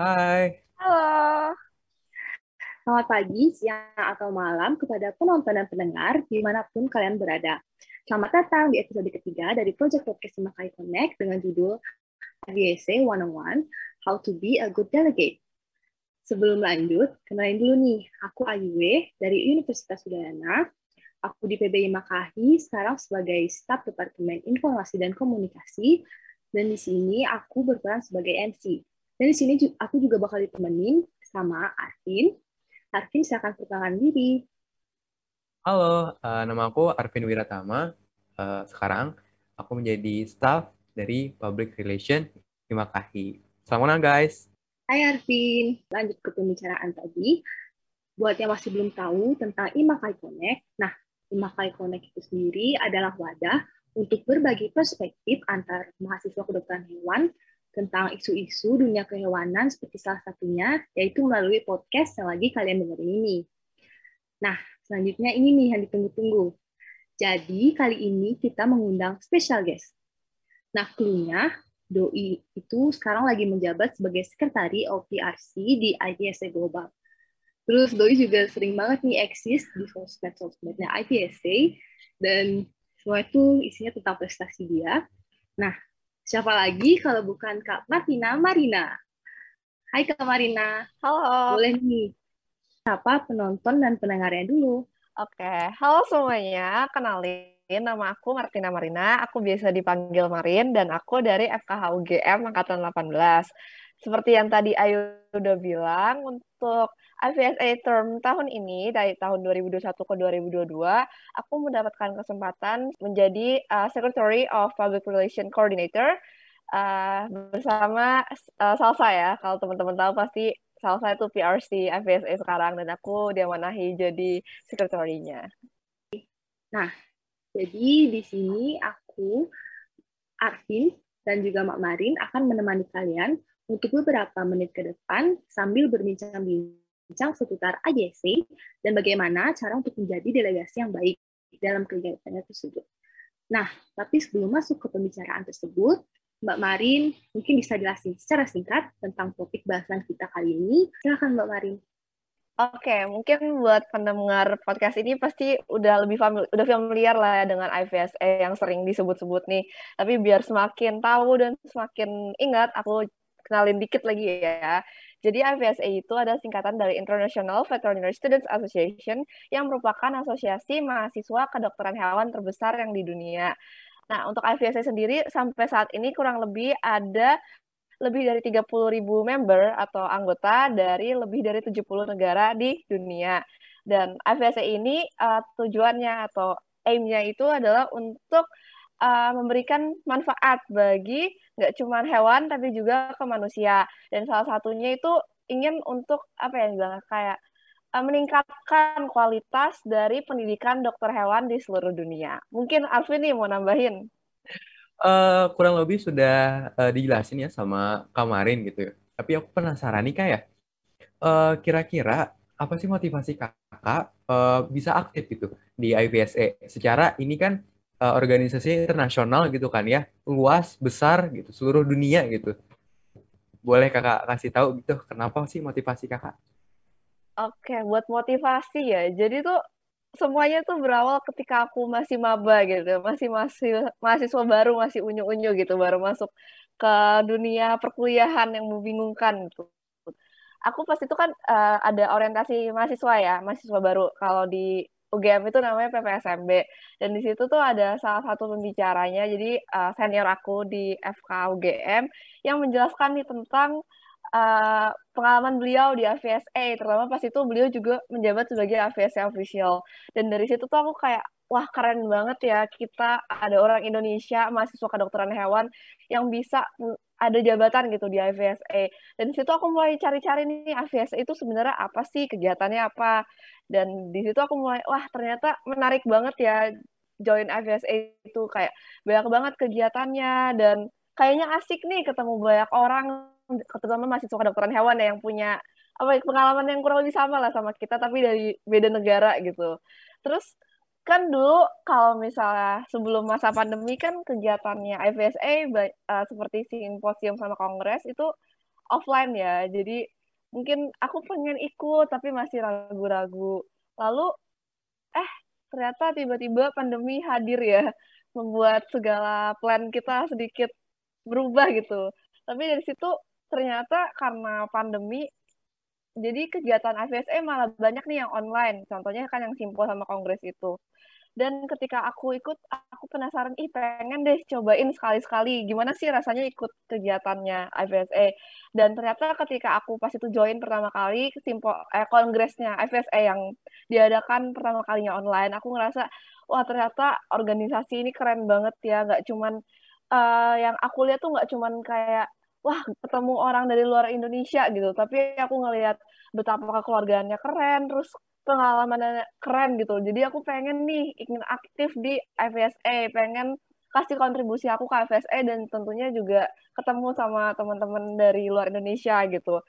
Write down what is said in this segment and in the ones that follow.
Hai. Halo. Selamat pagi, siang, atau malam kepada penonton dan pendengar di mana pun kalian berada. Selamat datang di episode ketiga dari Project Podcast Simakai Connect dengan judul IVSA 101, How to be a Good Delegate. Sebelum lanjut, kenalin dulu nih, aku Ayuwe dari Universitas Udayana. Aku di PBI Makahi, sekarang sebagai staf Departemen Informasi dan Komunikasi, dan di sini aku berperan sebagai MC. Dan di sini aku juga bakal ditemenin sama Arvin. Arvin, silakan perkenalkan diri. Halo, uh, nama aku Arvin Wiratama. Uh, sekarang aku menjadi staff dari Public Relation Makahi. Selamat malam, guys. Hai Arvin, lanjut ke pembicaraan tadi. Buat yang masih belum tahu tentang Imakai Connect, nah Imakai Connect itu sendiri adalah wadah untuk berbagi perspektif antar mahasiswa kedokteran hewan tentang isu-isu dunia kehewanan seperti salah satunya yaitu melalui podcast yang lagi kalian dengerin ini. Nah, selanjutnya ini nih yang ditunggu-tunggu. Jadi, kali ini kita mengundang special guest. Nah, clue-nya, Doi itu sekarang lagi menjabat sebagai sekretari OPRC di ITSA Global. Terus Doi juga sering banget nih eksis di sosmed-sosmednya ITSA, dan semua itu isinya tentang prestasi dia. Nah, Siapa lagi kalau bukan Kak Martina Marina? Hai Kak Marina. Halo. Boleh nih. Siapa penonton dan pendengarnya dulu? Oke, halo semuanya. Kenalin, nama aku Martina Marina. Aku biasa dipanggil Marin dan aku dari FKH UGM Angkatan 18. Seperti yang tadi Ayu udah bilang, untuk IVSA term tahun ini dari tahun 2021 ke 2022 aku mendapatkan kesempatan menjadi uh, Secretary of Public Relation Coordinator uh, bersama uh, Salsa ya. Kalau teman-teman tahu pasti Salsa itu PRC IVSA sekarang dan aku diamanahi jadi sekretarinya. Nah, jadi di sini aku Arvin dan juga Mak Marin akan menemani kalian untuk beberapa menit ke depan sambil berbincang-bincang berbincang seputar AJC dan bagaimana cara untuk menjadi delegasi yang baik dalam kegiatannya tersebut. Nah, tapi sebelum masuk ke pembicaraan tersebut, Mbak Marin mungkin bisa jelasin secara singkat tentang topik bahasan kita kali ini. Silakan Mbak Marin. Oke, mungkin buat pendengar podcast ini pasti udah lebih familiar, udah familiar lah ya dengan IVSA yang sering disebut-sebut nih. Tapi biar semakin tahu dan semakin ingat, aku kenalin dikit lagi ya. Jadi IVSA itu adalah singkatan dari International Veterinary Students Association yang merupakan asosiasi mahasiswa kedokteran hewan terbesar yang di dunia. Nah, untuk IVSA sendiri sampai saat ini kurang lebih ada lebih dari 30 ribu member atau anggota dari lebih dari 70 negara di dunia. Dan IVSA ini uh, tujuannya atau aim-nya itu adalah untuk uh, memberikan manfaat bagi nggak cuma hewan tapi juga ke manusia. Dan salah satunya itu ingin untuk apa ya bilang kayak uh, meningkatkan kualitas dari pendidikan dokter hewan di seluruh dunia. Mungkin Alvin nih mau nambahin? Uh, kurang lebih sudah uh, dijelasin ya sama kemarin gitu. Ya. tapi aku penasaran nih kayak uh, kira-kira apa sih motivasi kakak uh, bisa aktif gitu di IPSA secara ini kan uh, organisasi internasional gitu kan ya, luas, besar gitu, seluruh dunia gitu. Boleh kakak kasih tahu gitu, kenapa sih motivasi kakak? Oke, buat motivasi ya. Jadi tuh semuanya tuh berawal ketika aku masih maba gitu, masih masih mahasiswa baru, masih unyu-unyu gitu, baru masuk ke dunia perkuliahan yang membingungkan gitu. Aku pas itu kan uh, ada orientasi mahasiswa ya, mahasiswa baru. Kalau di UGM itu namanya PPSMB dan di situ tuh ada salah satu pembicaranya jadi uh, senior aku di FK UGM yang menjelaskan nih tentang uh, pengalaman beliau di AVSA terutama pas itu beliau juga menjabat sebagai AVSA official. Dan dari situ tuh aku kayak wah keren banget ya kita ada orang Indonesia mahasiswa kedokteran hewan yang bisa ada jabatan gitu di IVSA. Dan di situ aku mulai cari-cari nih IVSA itu sebenarnya apa sih, kegiatannya apa. Dan di situ aku mulai, wah ternyata menarik banget ya join IVSA itu kayak banyak banget kegiatannya dan kayaknya asik nih ketemu banyak orang terutama mahasiswa kedokteran hewan ya yang punya apa pengalaman yang kurang lebih sama lah sama kita tapi dari beda negara gitu. Terus kan dulu kalau misalnya sebelum masa pandemi kan kegiatannya IVSA uh, seperti simposium sama kongres itu offline ya. Jadi mungkin aku pengen ikut tapi masih ragu-ragu. Lalu eh ternyata tiba-tiba pandemi hadir ya, membuat segala plan kita sedikit berubah gitu. Tapi dari situ ternyata karena pandemi jadi kegiatan IVSA malah banyak nih yang online. Contohnya kan yang simpel sama kongres itu. Dan ketika aku ikut, aku penasaran, ih pengen deh cobain sekali-sekali. Gimana sih rasanya ikut kegiatannya IVSA. Dan ternyata ketika aku pas itu join pertama kali, simpel eh, kongresnya IVSA yang diadakan pertama kalinya online, aku ngerasa, wah ternyata organisasi ini keren banget ya. Gak cuman, uh, yang aku lihat tuh gak cuman kayak, wah ketemu orang dari luar Indonesia gitu. Tapi aku ngelihat betapa keluarganya keren, terus pengalaman keren gitu. Jadi aku pengen nih ingin aktif di FSA, pengen kasih kontribusi aku ke FSA dan tentunya juga ketemu sama teman-teman dari luar Indonesia gitu.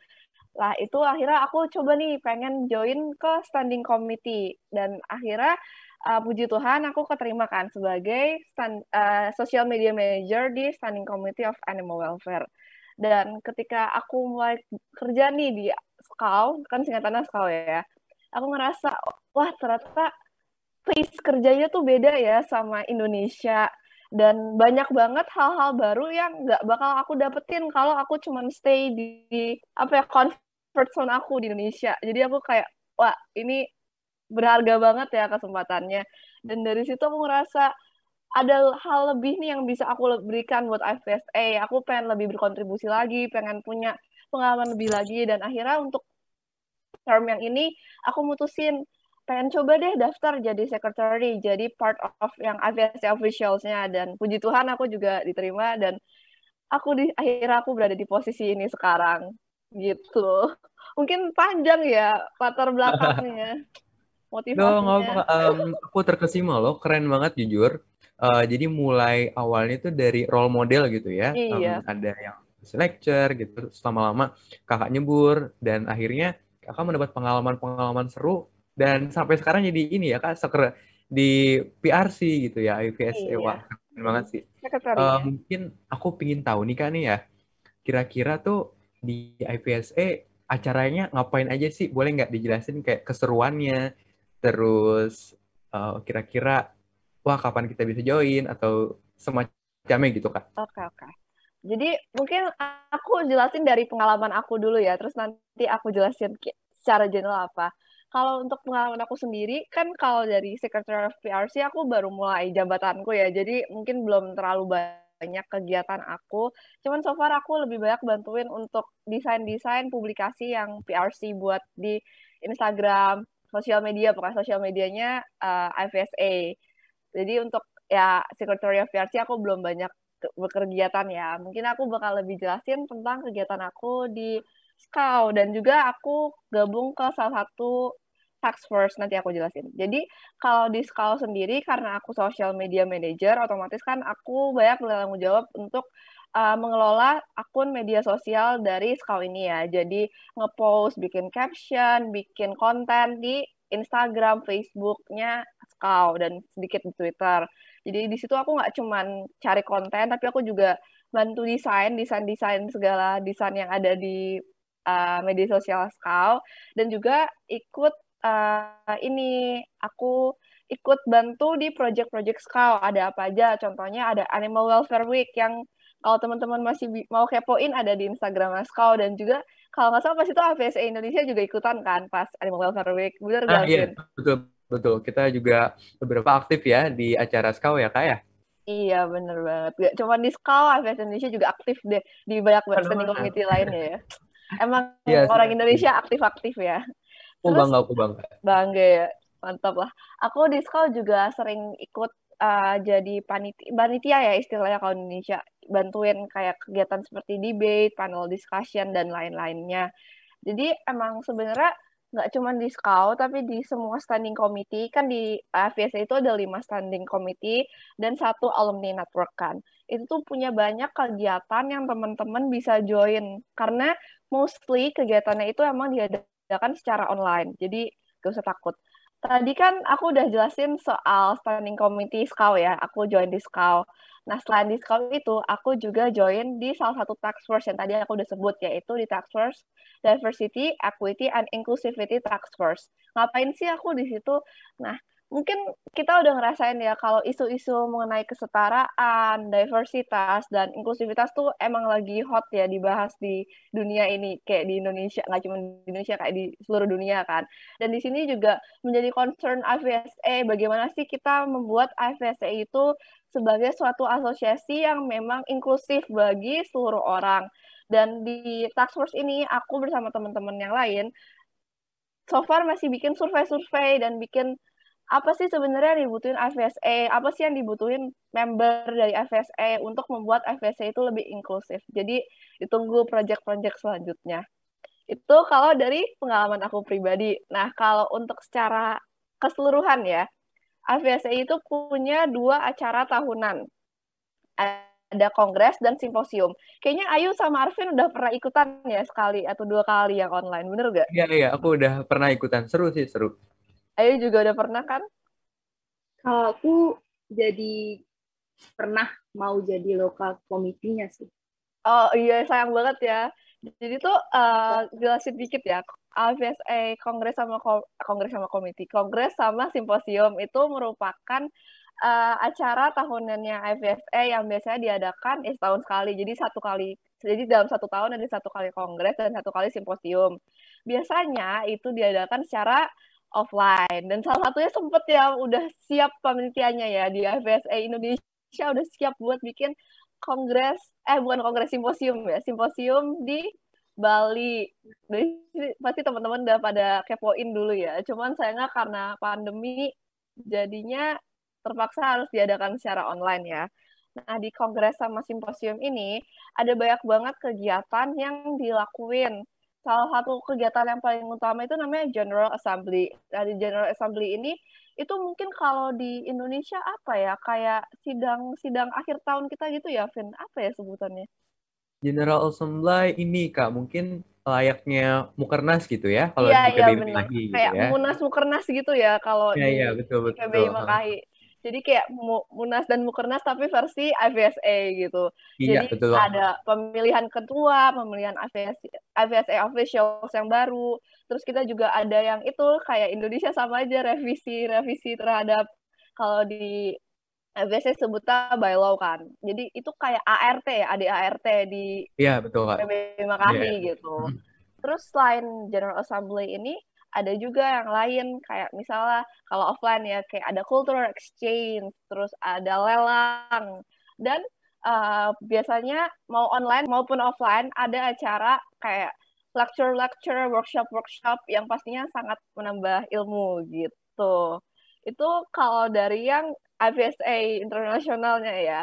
Lah itu akhirnya aku coba nih pengen join ke standing committee dan akhirnya uh, puji Tuhan aku keterima kan sebagai stand, uh, social media manager di standing committee of animal welfare. Dan ketika aku mulai kerja nih di SKAU, kan singkatannya SKAU ya, aku ngerasa wah ternyata pace kerjanya tuh beda ya sama Indonesia. Dan banyak banget hal-hal baru yang nggak bakal aku dapetin kalau aku cuman stay di, di apa ya comfort zone aku di Indonesia. Jadi aku kayak wah ini berharga banget ya kesempatannya. Dan dari situ aku ngerasa ada hal lebih nih yang bisa aku berikan buat IFSA. Aku pengen lebih berkontribusi lagi, pengen punya pengalaman lebih lagi, dan akhirnya untuk term yang ini aku mutusin pengen coba deh daftar jadi secretary, jadi part of yang AVSC officials-nya dan puji Tuhan aku juga diterima dan aku di akhirnya aku berada di posisi ini sekarang gitu. Mungkin panjang ya latar belakangnya. Motivasinya. Duh, um, aku terkesima loh, keren banget jujur. Uh, jadi mulai awalnya tuh dari role model gitu ya. Iya. Um, ada yang lecture gitu, selama lama kakak nyebur dan akhirnya kakak mendapat pengalaman-pengalaman seru dan sampai sekarang jadi ini ya kak seker di PRC gitu ya IVS iya. wah keren banget sih. Uh, mungkin aku pingin tahu nih kak nih ya kira-kira tuh di IVSE acaranya ngapain aja sih? Boleh nggak dijelasin kayak keseruannya? Terus uh, kira-kira wah kapan kita bisa join? Atau semacamnya gitu kak. Oke okay, oke. okay. Jadi mungkin aku jelasin dari pengalaman aku dulu ya, terus nanti aku jelasin secara general apa. Kalau untuk pengalaman aku sendiri, kan kalau dari Secretary of PRC aku baru mulai jabatanku ya, jadi mungkin belum terlalu banyak kegiatan aku. Cuman so far aku lebih banyak bantuin untuk desain-desain publikasi yang PRC buat di Instagram, sosial media, pokoknya sosial medianya uh, eh, IFSA. Jadi untuk ya Secretary of PRC aku belum banyak berkegiatan ya. Mungkin aku bakal lebih jelasin tentang kegiatan aku di Scout dan juga aku gabung ke salah satu task force nanti aku jelasin. Jadi kalau di Scout sendiri karena aku social media manager, otomatis kan aku banyak bertanggung jawab untuk uh, mengelola akun media sosial dari Scout ini ya. Jadi ngepost, bikin caption, bikin konten di Instagram, Facebook-nya Scout dan sedikit di Twitter. Jadi di situ aku nggak cuman cari konten, tapi aku juga bantu desain, desain-desain segala desain yang ada di uh, media sosial Scout dan juga ikut uh, ini aku ikut bantu di project-project Scout ada apa aja? Contohnya ada Animal Welfare Week yang kalau teman-teman masih mau kepoin ada di Instagram Scout dan juga kalau nggak salah pas itu AVSA Indonesia juga ikutan kan pas Animal Welfare Week. Benar ah, iya, betul Betul, kita juga beberapa aktif ya di acara SKAU ya Kak ya? Iya, bener banget. Gak cuma di SKAU, AVS Indonesia juga aktif deh di banyak standing committee lainnya ya. Emang yes, iya orang Indonesia aktif-aktif ya. Aku bangga, aku bangga. Bangga ya, mantap lah. Aku di SKAU juga sering ikut uh, jadi panitia, panitia ya istilahnya kalau Indonesia. Bantuin kayak kegiatan seperti debate, panel discussion, dan lain-lainnya. Jadi emang sebenarnya nggak cuma di Scout tapi di semua standing committee. Kan di AVS itu ada lima standing committee dan satu alumni network kan. Itu tuh punya banyak kegiatan yang teman-teman bisa join. Karena mostly kegiatannya itu emang diadakan secara online. Jadi gak usah takut tadi kan aku udah jelasin soal standing committee SKAU ya. Aku join di SKAU. Nah, selain di SKAU itu, aku juga join di salah satu task force yang tadi aku udah sebut, yaitu di task force Diversity, Equity, and Inclusivity Task Force. Ngapain sih aku di situ? Nah, mungkin kita udah ngerasain ya kalau isu-isu mengenai kesetaraan, diversitas, dan inklusivitas tuh emang lagi hot ya dibahas di dunia ini kayak di Indonesia nggak cuma di Indonesia kayak di seluruh dunia kan. Dan di sini juga menjadi concern IVSA bagaimana sih kita membuat IVSA itu sebagai suatu asosiasi yang memang inklusif bagi seluruh orang. Dan di task force ini aku bersama teman-teman yang lain so far masih bikin survei-survei dan bikin apa sih sebenarnya yang dibutuhin FSA, apa sih yang dibutuhin member dari FSA untuk membuat FSA itu lebih inklusif. Jadi ditunggu project-project selanjutnya. Itu kalau dari pengalaman aku pribadi. Nah, kalau untuk secara keseluruhan ya, FSA itu punya dua acara tahunan. Ada kongres dan simposium. Kayaknya Ayu sama Arvin udah pernah ikutan ya sekali atau dua kali yang online, bener gak? Iya, iya, aku udah pernah ikutan. Seru sih, seru. Ayu juga udah pernah kan? Kalau aku jadi pernah mau jadi lokal komitinya sih. Oh iya, sayang banget ya. Jadi tuh uh, jelasin dikit ya. AVSA Kongres sama Kongres sama Komiti. Kongres sama Simposium itu merupakan uh, acara tahunannya IVSA yang biasanya diadakan eh, setahun sekali. Jadi satu kali jadi dalam satu tahun ada satu kali kongres dan satu kali simposium. Biasanya itu diadakan secara offline. Dan salah satunya sempet ya udah siap penelitiannya ya di FSA Indonesia udah siap buat bikin kongres eh bukan kongres simposium ya simposium di Bali. Jadi, pasti teman-teman udah pada kepoin dulu ya. Cuman sayangnya karena pandemi jadinya terpaksa harus diadakan secara online ya. Nah, di kongres sama simposium ini ada banyak banget kegiatan yang dilakuin salah satu kegiatan yang paling utama itu namanya General Assembly. Nah, di General Assembly ini itu mungkin kalau di Indonesia apa ya kayak sidang sidang akhir tahun kita gitu ya, Vin. Apa ya sebutannya? General Assembly ini kak mungkin layaknya mukernas gitu ya kalau iya, di KBI iya, Makahi gitu kayak ya. munas mukernas gitu ya kalau iya, di, iya, betul, betul. KBI Makahi. Jadi kayak Munas dan Mukernas tapi versi IVSA gitu. Iya, Jadi betul. ada pemilihan ketua, pemilihan IVSA, IVSA officials yang baru. Terus kita juga ada yang itu kayak Indonesia sama aja revisi-revisi terhadap kalau di IVSA sebutnya by law kan. Jadi itu kayak ART ya, ada ART di Iya, betul Kak. PBB Makahi yeah. gitu. Hmm. Terus selain General Assembly ini ada juga yang lain kayak misalnya kalau offline ya kayak ada cultural exchange terus ada lelang dan uh, biasanya mau online maupun offline ada acara kayak lecture-lecture, workshop-workshop yang pastinya sangat menambah ilmu gitu. Itu kalau dari yang IVSA internasionalnya ya.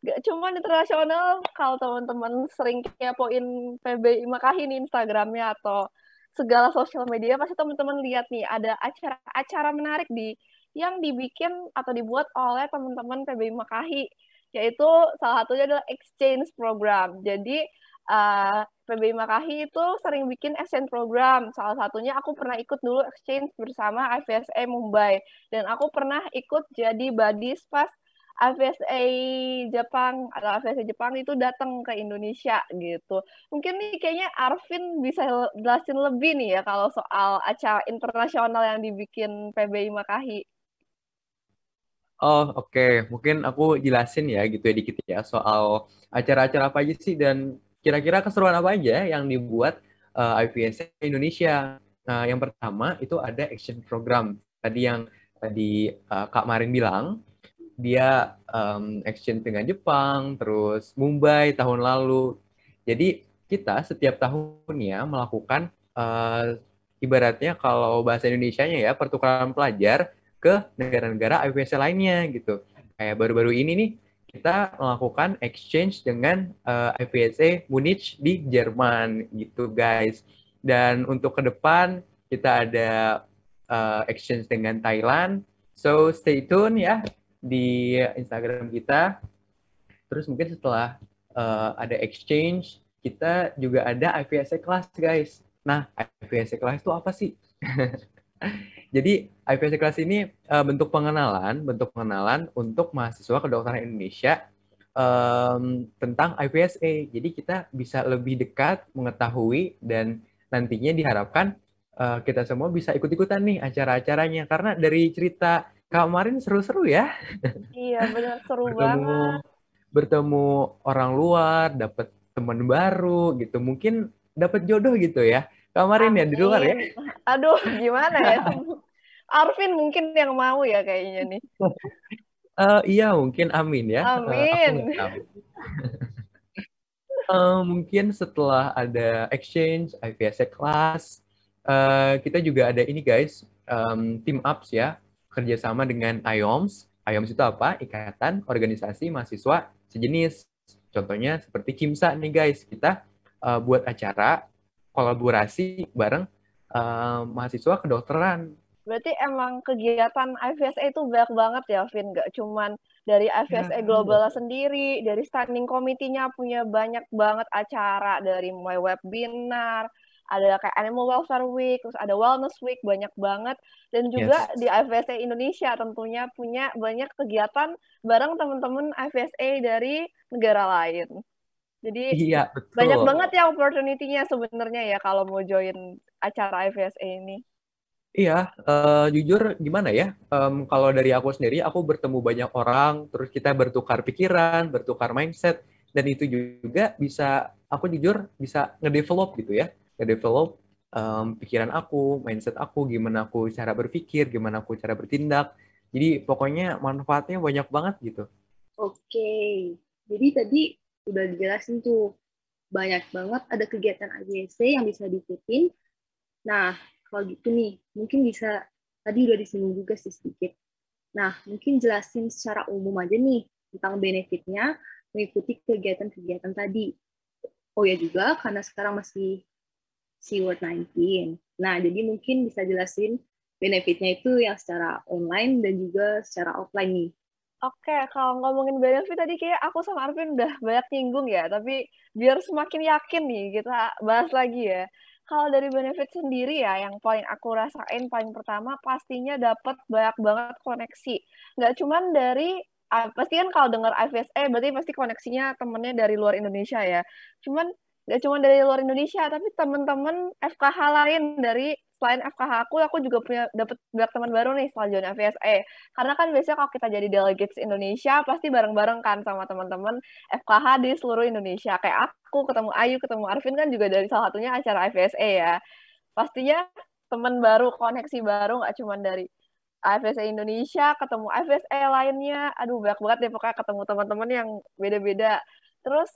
Gak cuma internasional, kalau teman-teman sering kepoin PBI Makahi nih Instagramnya atau segala sosial media pasti teman-teman lihat nih ada acara-acara menarik di yang dibikin atau dibuat oleh teman-teman PBI Makahi yaitu salah satunya adalah exchange program. Jadi uh, eh, PBI Makahi itu sering bikin exchange program. Salah satunya aku pernah ikut dulu exchange bersama IVSA Mumbai dan aku pernah ikut jadi badis pas AVSA Jepang atau AVSA Jepang itu datang ke Indonesia gitu. Mungkin nih kayaknya Arvin bisa jelasin lebih nih ya kalau soal acara internasional yang dibikin PBI Makahi. Oh oke, okay. mungkin aku jelasin ya gitu ya dikit ya soal acara-acara apa aja sih dan kira-kira keseruan apa aja yang dibuat uh, eh, IVSA Indonesia. Nah yang pertama itu ada action program tadi yang tadi uh, Kak Marin bilang dia um, exchange dengan Jepang, terus Mumbai tahun lalu. Jadi kita setiap tahunnya melakukan uh, ibaratnya kalau bahasa Indonesia-nya ya pertukaran pelajar ke negara-negara IPS lainnya gitu. Kayak baru-baru ini nih kita melakukan exchange dengan uh, eh, IPSA Munich di Jerman gitu guys. Dan untuk ke depan kita ada uh, exchange dengan Thailand. So stay tune ya di Instagram kita. Terus mungkin setelah uh, ada exchange, kita juga ada IVSA class, guys. Nah, IVSA class itu apa sih? Jadi IPSC kelas ini uh, bentuk pengenalan, bentuk pengenalan untuk mahasiswa kedokteran Indonesia um, tentang IPSA. Jadi kita bisa lebih dekat mengetahui dan nantinya diharapkan uh, kita semua bisa ikut-ikutan nih acara-acaranya. Karena dari cerita kemarin seru-seru ya. Iya benar seru bertemu, banget. Bertemu orang luar, dapat teman baru gitu. Mungkin dapat jodoh gitu ya. Kemarin ya di luar ya. Aduh, gimana ya? Arvin mungkin yang mau ya kayaknya nih. Uh, iya mungkin amin ya. Amin. Uh, uh, mungkin setelah ada exchange, IPS class, uh, kita juga ada ini guys, um, team ups ya, kerjasama dengan IOMS. IOMS itu apa? Ikatan Organisasi Mahasiswa Sejenis. Contohnya seperti KIMSA nih guys, kita uh, buat acara kolaborasi bareng uh, mahasiswa kedokteran. Berarti emang kegiatan IVSA itu banyak banget ya, Vin. Gak cuman dari IVSA ya, Global ya. sendiri, dari standing committee-nya punya banyak banget acara, dari mulai webinar, ada kayak Animal Welfare Week, terus ada Wellness Week, banyak banget. Dan juga yes. di IVSA Indonesia tentunya punya banyak kegiatan bareng teman-teman IVSA dari negara lain. Jadi iya, betul. banyak banget ya opportunity-nya sebenarnya ya kalau mau join acara IVSA ini. Iya, uh, jujur gimana ya? Um, kalau dari aku sendiri, aku bertemu banyak orang, terus kita bertukar pikiran, bertukar mindset, dan itu juga bisa, aku jujur bisa ngedevelop gitu ya, ngedevelop um, pikiran aku, mindset aku, gimana aku cara berpikir, gimana aku cara bertindak. Jadi pokoknya manfaatnya banyak banget gitu. Oke, jadi tadi udah dijelasin tuh banyak banget ada kegiatan AJC yang bisa diikutin. Nah, kalau gitu nih, mungkin bisa tadi udah disinggung juga sih sedikit. Nah, mungkin jelasin secara umum aja nih tentang benefitnya mengikuti kegiatan-kegiatan tadi. Oh ya juga, karena sekarang masih SeaWorld 19. Nah, jadi mungkin bisa jelasin benefitnya itu yang secara online dan juga secara offline nih. Oke, kalau ngomongin benefit tadi kayak aku sama Arvin udah banyak nyinggung ya, tapi biar semakin yakin nih kita bahas lagi ya. Kalau dari benefit sendiri ya, yang paling aku rasain paling pertama pastinya dapat banyak banget koneksi. Nggak cuman dari uh, pasti kan kalau dengar IVSE berarti pasti koneksinya temennya dari luar Indonesia ya. Cuman nggak cuma dari luar Indonesia, tapi teman-teman FKH lain dari selain FKH aku, aku juga punya dapat banyak teman baru nih setelah join FVSE. Karena kan biasanya kalau kita jadi delegates Indonesia, pasti bareng-bareng kan sama teman-teman FKH di seluruh Indonesia. Kayak aku ketemu Ayu, ketemu Arvin kan juga dari salah satunya acara FVSE ya. Pastinya teman baru, koneksi baru, nggak cuma dari AFSE Indonesia, ketemu AFSE lainnya, aduh banyak banget deh pokoknya ketemu teman-teman yang beda-beda. Terus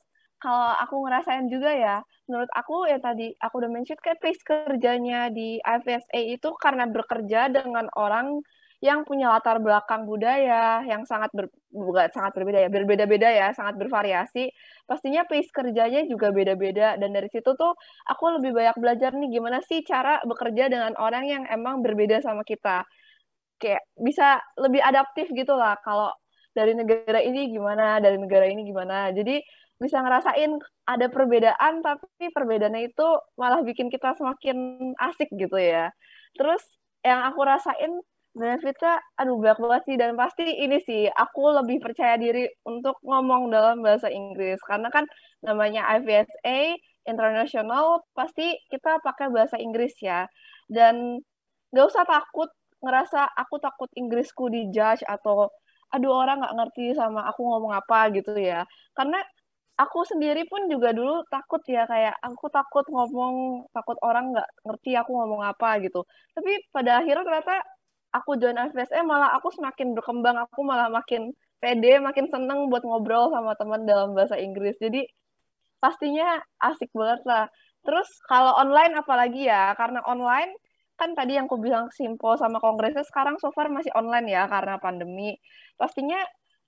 kalau aku ngerasain juga ya, menurut aku ya tadi aku udah mention kayak pace kerjanya di IFSA itu karena bekerja dengan orang yang punya latar belakang budaya yang sangat ber, bukan sangat berbeda ya, berbeda-beda ya, sangat bervariasi. Pastinya pace kerjanya juga beda-beda dan dari situ tuh aku lebih banyak belajar nih gimana sih cara bekerja dengan orang yang emang berbeda sama kita. Kayak bisa lebih adaptif gitu lah kalau dari negara ini gimana, dari negara ini gimana. Jadi bisa ngerasain ada perbedaan tapi perbedaannya itu malah bikin kita semakin asik gitu ya. Terus yang aku rasain benefitnya aduh banyak banget sih. Dan pasti ini sih aku lebih percaya diri untuk ngomong dalam bahasa Inggris. Karena kan namanya IVSA international pasti kita pakai bahasa Inggris ya. Dan nggak usah takut ngerasa aku takut Inggrisku dijudge atau aduh orang nggak ngerti sama aku ngomong apa gitu ya. Karena aku sendiri pun juga dulu takut ya kayak aku takut ngomong takut orang nggak ngerti aku ngomong apa gitu. Tapi pada akhirnya ternyata aku join FSM malah aku semakin berkembang aku malah makin pede makin seneng buat ngobrol sama teman dalam bahasa Inggris. Jadi pastinya asik banget lah. Terus kalau online apalagi ya karena online kan tadi yang aku bilang simpo sama kongresnya sekarang so far masih online ya karena pandemi. Pastinya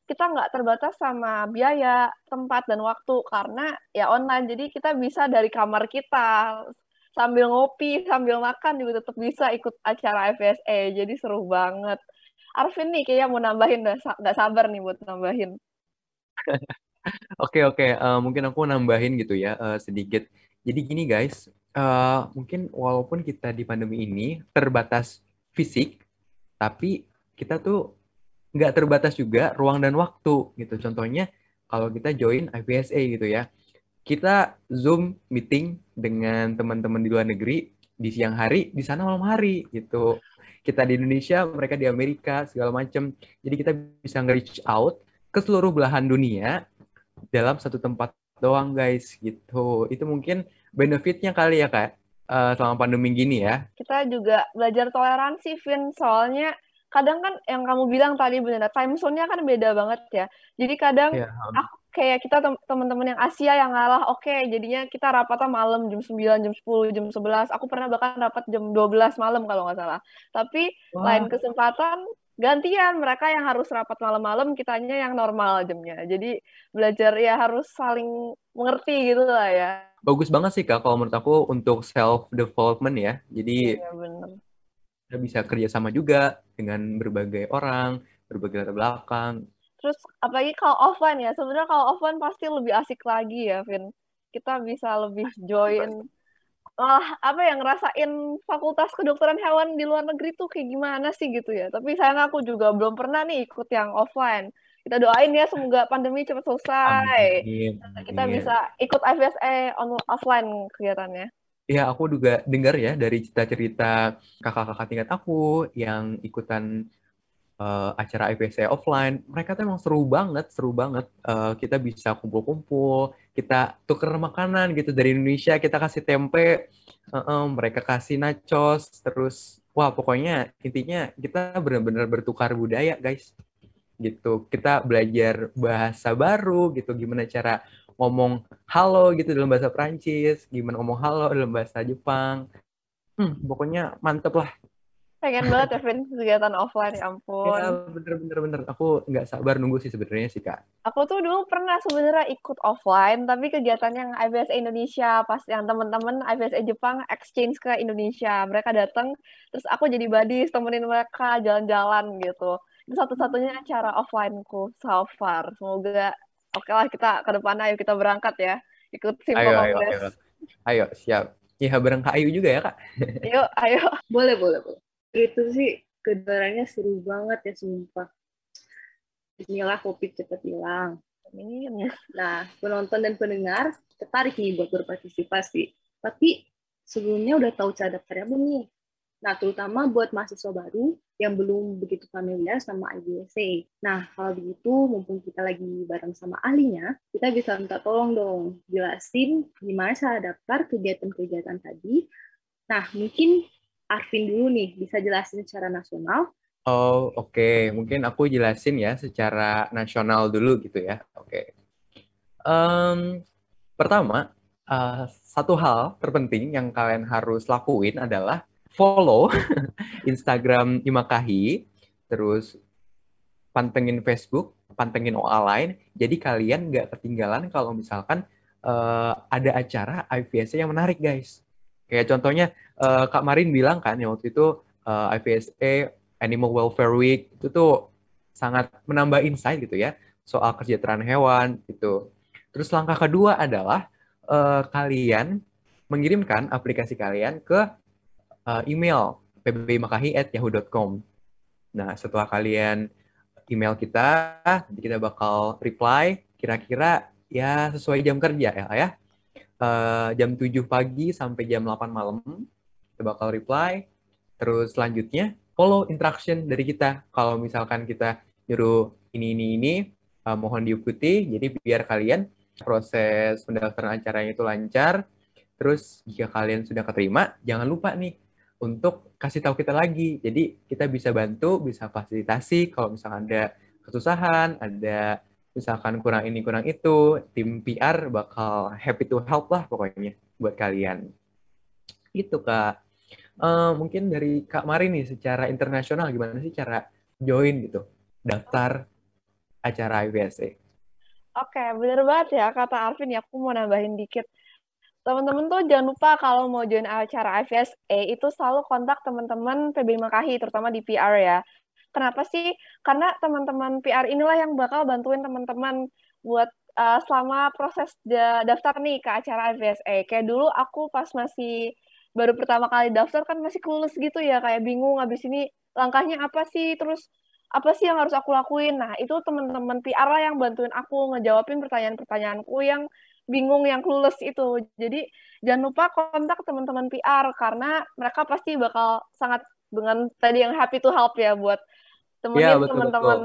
kita nggak terbatas sama biaya, tempat, dan waktu karena ya online. Jadi kita bisa dari kamar kita sambil ngopi, sambil makan juga tetap bisa ikut acara FSA. Jadi seru banget. Arvin nih kayaknya mau nambahin, nggak sabar nih buat nambahin. Oke oke, uh, mungkin aku nambahin gitu ya uh, sedikit. Jadi gini guys, uh, mungkin walaupun kita di pandemi ini terbatas fisik, tapi kita tuh nggak terbatas juga ruang dan waktu gitu. Contohnya kalau kita join IPSA gitu ya, kita Zoom meeting dengan teman-teman di luar negeri di siang hari, di sana malam hari gitu. Kita di Indonesia, mereka di Amerika, segala macam. Jadi kita bisa nge-reach out ke seluruh belahan dunia dalam satu tempat doang guys gitu. Itu mungkin benefitnya kali ya kak uh, selama pandemi gini ya. Kita juga belajar toleransi, Vin. Soalnya kadang kan yang kamu bilang tadi benar, time zone-nya kan beda banget ya. Jadi kadang yeah. aku kayak kita teman-teman yang Asia yang ngalah, oke, okay, jadinya kita rapatnya malam jam 9, jam 10, jam 11. Aku pernah bahkan rapat jam 12 malam kalau nggak salah. Tapi wow. lain kesempatan gantian mereka yang harus rapat malam-malam, kitanya yang normal jamnya. Jadi belajar ya harus saling mengerti gitu lah ya. Bagus banget sih Kak kalau menurut aku untuk self development ya. Jadi Iya benar. Kita bisa kerjasama juga dengan berbagai orang, berbagai latar belakang, Terus apalagi kalau offline ya, sebenarnya kalau offline pasti lebih asik lagi ya, Vin. Kita bisa lebih join ah apa yang ngerasain fakultas kedokteran hewan di luar negeri tuh kayak gimana sih gitu ya. Tapi sayang aku juga belum pernah nih ikut yang offline. Kita doain ya semoga pandemi cepat selesai. Amin. Kita bisa ikut IVSA on offline kegiatannya. Ya, aku juga dengar ya dari cerita-cerita kakak-kakak tingkat aku yang ikutan uh, acara IPC offline, mereka tuh emang seru banget, seru banget. Uh, kita bisa kumpul-kumpul, kita tuker makanan gitu dari Indonesia, kita kasih tempe, uh, uh, mereka kasih nachos, terus wah pokoknya intinya kita benar-benar bertukar budaya guys, gitu. Kita belajar bahasa baru gitu, gimana cara ngomong halo gitu dalam bahasa Prancis, gimana ngomong halo dalam bahasa Jepang. Hmm, pokoknya mantep lah Pengen banget ya, Vin, kegiatan offline, ya ampun. Ya, bener-bener. bener. Aku nggak sabar nunggu sih sebenarnya sih, Kak. Aku tuh dulu pernah sebenarnya ikut offline, tapi kegiatan yang IBS Indonesia, pas yang temen-temen IBS Jepang exchange ke Indonesia. Mereka datang, terus aku jadi buddies, temenin mereka jalan-jalan gitu. Itu satu-satunya acara offline-ku so far. Semoga, oke lah kita ke depan, ayo kita berangkat ya. Ikut Simple ayo, ayo, ayo, ayo, siap. Iya, bareng Kak Ayu juga ya, Kak? Yuk, ayo. Boleh, boleh, boleh itu sih kedengarannya seru banget ya sumpah. Bismillah kopi cepat hilang. Nah, penonton dan pendengar tertarik nih buat berpartisipasi. Tapi sebelumnya udah tahu cara daftarnya belum nih? Nah, terutama buat mahasiswa baru yang belum begitu familiar sama IBSA. Nah, kalau begitu, mumpung kita lagi bareng sama ahlinya, kita bisa minta tolong dong, jelasin gimana cara daftar kegiatan-kegiatan tadi. Nah, mungkin Arvin dulu nih, bisa jelasin secara nasional? Oh, oke. Okay. Mungkin aku jelasin ya secara nasional dulu gitu ya. Oke. Okay. Um, pertama, uh, satu hal terpenting yang kalian harus lakuin adalah follow Instagram Imakahi, terus pantengin Facebook, pantengin OA lain. Jadi kalian nggak ketinggalan kalau misalkan uh, ada acara IVSA yang menarik, guys. Kayak contohnya uh, Kak Marin bilang kan ya waktu itu uh, eh, IPSA Animal Welfare Week itu tuh sangat menambah insight gitu ya soal kesejahteraan hewan gitu. Terus langkah kedua adalah uh, kalian mengirimkan aplikasi kalian ke uh, email pbbmakahi@yahoo.com. Nah, setelah kalian email kita, nanti kita bakal reply kira-kira ya sesuai jam kerja ya, ya uh, jam 7 pagi sampai jam 8 malam. Kita bakal reply. Terus selanjutnya follow instruction dari kita. Kalau misalkan kita nyuruh ini ini ini uh, mohon diikuti. Jadi biar kalian proses pendaftaran acaranya itu lancar. Terus jika kalian sudah keterima, jangan lupa nih untuk kasih tahu kita lagi. Jadi kita bisa bantu, bisa fasilitasi kalau misalkan ada kesusahan, ada misalkan kurang ini kurang itu tim PR bakal happy to help lah pokoknya buat kalian itu kak uh, mungkin dari kak Mari nih secara internasional gimana sih cara join gitu daftar acara IVSA Oke, bener banget ya kata Arvin ya. Aku mau nambahin dikit. Teman-teman tuh jangan lupa kalau mau join acara IVSA itu selalu kontak teman-teman PB Makahi, terutama di PR ya. Kenapa sih? Karena teman-teman PR inilah yang bakal bantuin teman-teman buat uh, selama proses daftar nih ke acara FSA. Kayak dulu aku pas masih baru pertama kali daftar kan masih clueless gitu ya kayak bingung habis ini langkahnya apa sih terus apa sih yang harus aku lakuin nah itu teman-teman PR lah yang bantuin aku ngejawabin pertanyaan-pertanyaanku yang bingung yang clueless itu jadi jangan lupa kontak teman-teman PR karena mereka pasti bakal sangat dengan tadi yang happy to help ya buat temenin betul, teman-teman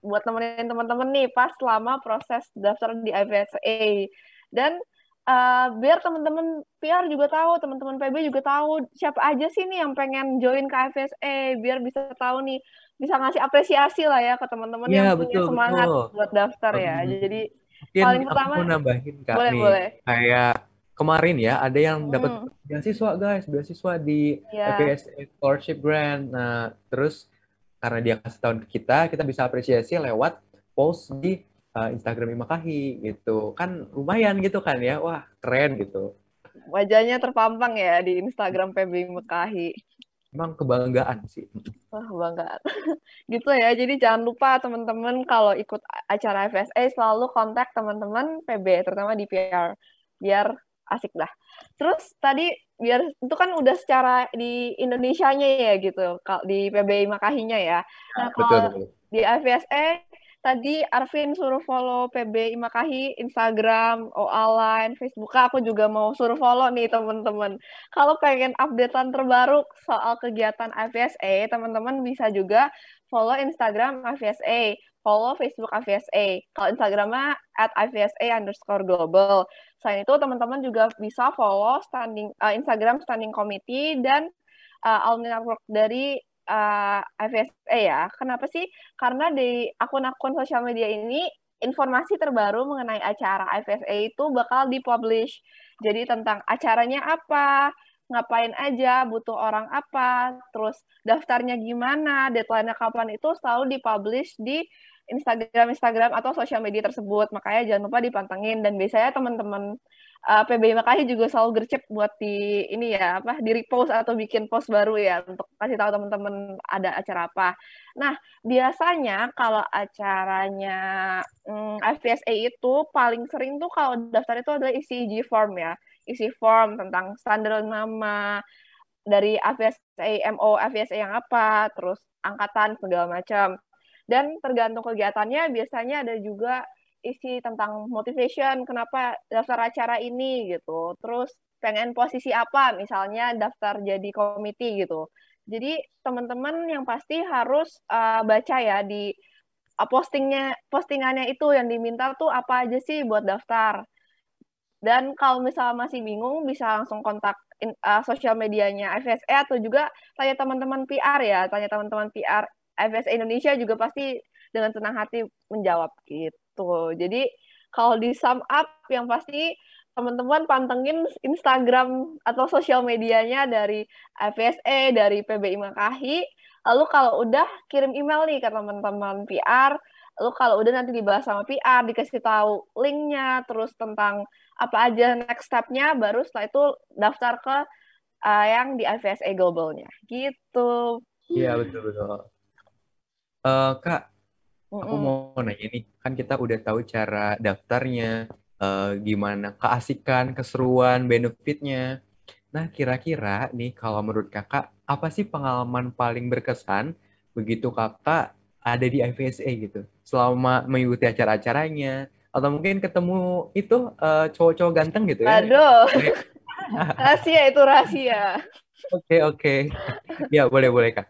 buat temenin teman-teman nih pas selama proses daftar di IVSA dan uh, biar teman-teman PR juga tahu, teman-teman PB juga tahu siapa aja sih nih yang pengen join ke IVSA, biar bisa tahu nih, bisa ngasih apresiasi lah ya ke teman-teman Iya, yang punya betul, semangat betul. buat daftar ya. Jadi Mungkin Paling aku pertama- mau nambahin Kak boleh nih. boleh. Kayak kemarin ya ada yang dapat Hmm. beasiswa guys, beasiswa di Ya. FPSA Scholarship Grant. Nah, terus karena dia kasih tahun ke kita, kita bisa apresiasi lewat post di uh, Instagram Imakahi gitu. Kan lumayan gitu kan ya. Wah, keren gitu. Wajahnya terpampang ya di Instagram PB Mekahi. Emang kebanggaan sih. Wah, bangga. gitu ya. Jadi jangan lupa teman-teman kalau ikut acara FSA selalu kontak teman-teman PB, terutama di PR. Biar asik dah. Terus tadi biar itu kan udah secara di Indonesianya ya gitu, kalau di PBI Makahinya ya. Nah, betul, kalau betul. di IVSA tadi Arvin suruh follow PB Imakahi Instagram, OA Line, Facebook. Aku juga mau suruh follow nih teman-teman. Kalau pengen updatean terbaru soal kegiatan IVSA, teman-teman bisa juga follow Instagram IVSA, follow Facebook IVSA. Kalau Instagramnya at IVSA underscore global. Selain itu, teman-teman juga bisa follow standing uh, Instagram Standing Committee dan uh, alumni network dari uh, IVSA ya. Kenapa sih? Karena di akun-akun sosial media ini informasi terbaru mengenai acara IVSA itu bakal dipublish. Jadi tentang acaranya apa, ngapain aja, butuh orang apa, terus daftarnya gimana, deadline-nya kapan itu selalu dipublish di Instagram Instagram atau sosial media tersebut. Makanya jangan lupa dipantengin dan biasanya teman-teman uh, PBI Makahi juga selalu gercep buat di ini ya apa di repost atau bikin post baru ya untuk kasih tahu teman-teman ada acara apa. Nah, biasanya kalau acaranya hmm, FPSA itu paling sering tuh kalau daftar itu adalah isi form ya. Isi form tentang standar nama dari FSA MO FSA yang apa, terus angkatan segala macam. Dan tergantung kegiatannya biasanya ada juga isi tentang motivation, kenapa daftar acara ini gitu. Terus pengen posisi apa, misalnya daftar jadi komite gitu. Jadi teman-teman yang pasti harus uh, baca ya di uh, postingnya postingannya itu yang diminta tuh apa aja sih buat daftar. Dan kalau misalnya masih bingung bisa langsung kontak in, uh, sosial medianya FSA atau juga tanya teman-teman PR ya, tanya teman-teman PR FSA Indonesia juga pasti dengan senang hati menjawab gitu. Jadi kalau di sum up yang pasti teman-teman pantengin Instagram atau sosial medianya dari FSA, dari PBI Makahi. Lalu kalau udah kirim email nih ke teman-teman PR. Lalu kalau udah nanti dibahas sama PR, dikasih tahu linknya, terus tentang apa aja next step-nya, baru setelah itu daftar ke uh, yang di FSA Global-nya. Gitu. Iya, betul-betul. Uh, Kak, aku mau nanya nih, kan kita udah tahu cara daftarnya, uh, gimana keasikan, keseruan, benefitnya. Nah, kira-kira nih kalau menurut kakak, apa sih pengalaman paling berkesan begitu kakak ada di IVSA gitu, selama mengikuti acara-acaranya, atau mungkin ketemu itu uh, cowok-cowok ganteng gitu ya? Aduh, rahasia itu rahasia. Oke, oke. Ya, boleh-boleh kak.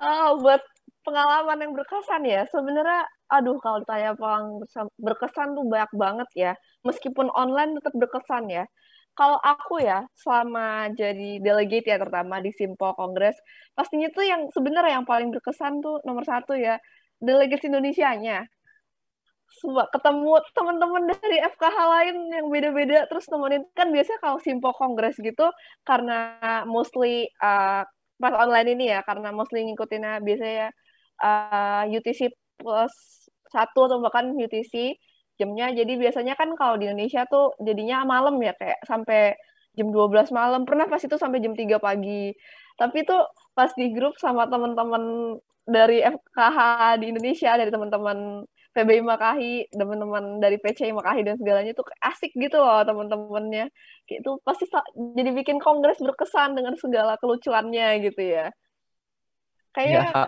Oh, buat pengalaman yang berkesan ya, sebenarnya, aduh kalau ditanya pengalaman berkesan tuh banyak banget ya. Meskipun online tetap berkesan ya. Kalau aku ya, selama jadi delegate ya, terutama di Simpo Kongres, pastinya tuh yang sebenarnya yang paling berkesan tuh nomor satu ya, delegasi Indonesia-nya. Ketemu teman-teman dari FKH lain yang beda-beda, terus nemenin, kan biasanya kalau Simpo Kongres gitu, karena mostly uh, pas online ini ya, karena mostly ngikutinnya biasanya uh, UTC plus satu atau bahkan UTC, jamnya. Jadi biasanya kan kalau di Indonesia tuh jadinya malam ya kayak sampai jam 12 malam. Pernah pas itu sampai jam 3 pagi. Tapi tuh pas di grup sama teman-teman dari FKH di Indonesia, dari teman-teman PBI Makahi teman-teman dari PCI Makahi dan segalanya tuh asik gitu loh teman-temannya itu pasti jadi bikin kongres berkesan dengan segala kelucuannya gitu ya kayak ya,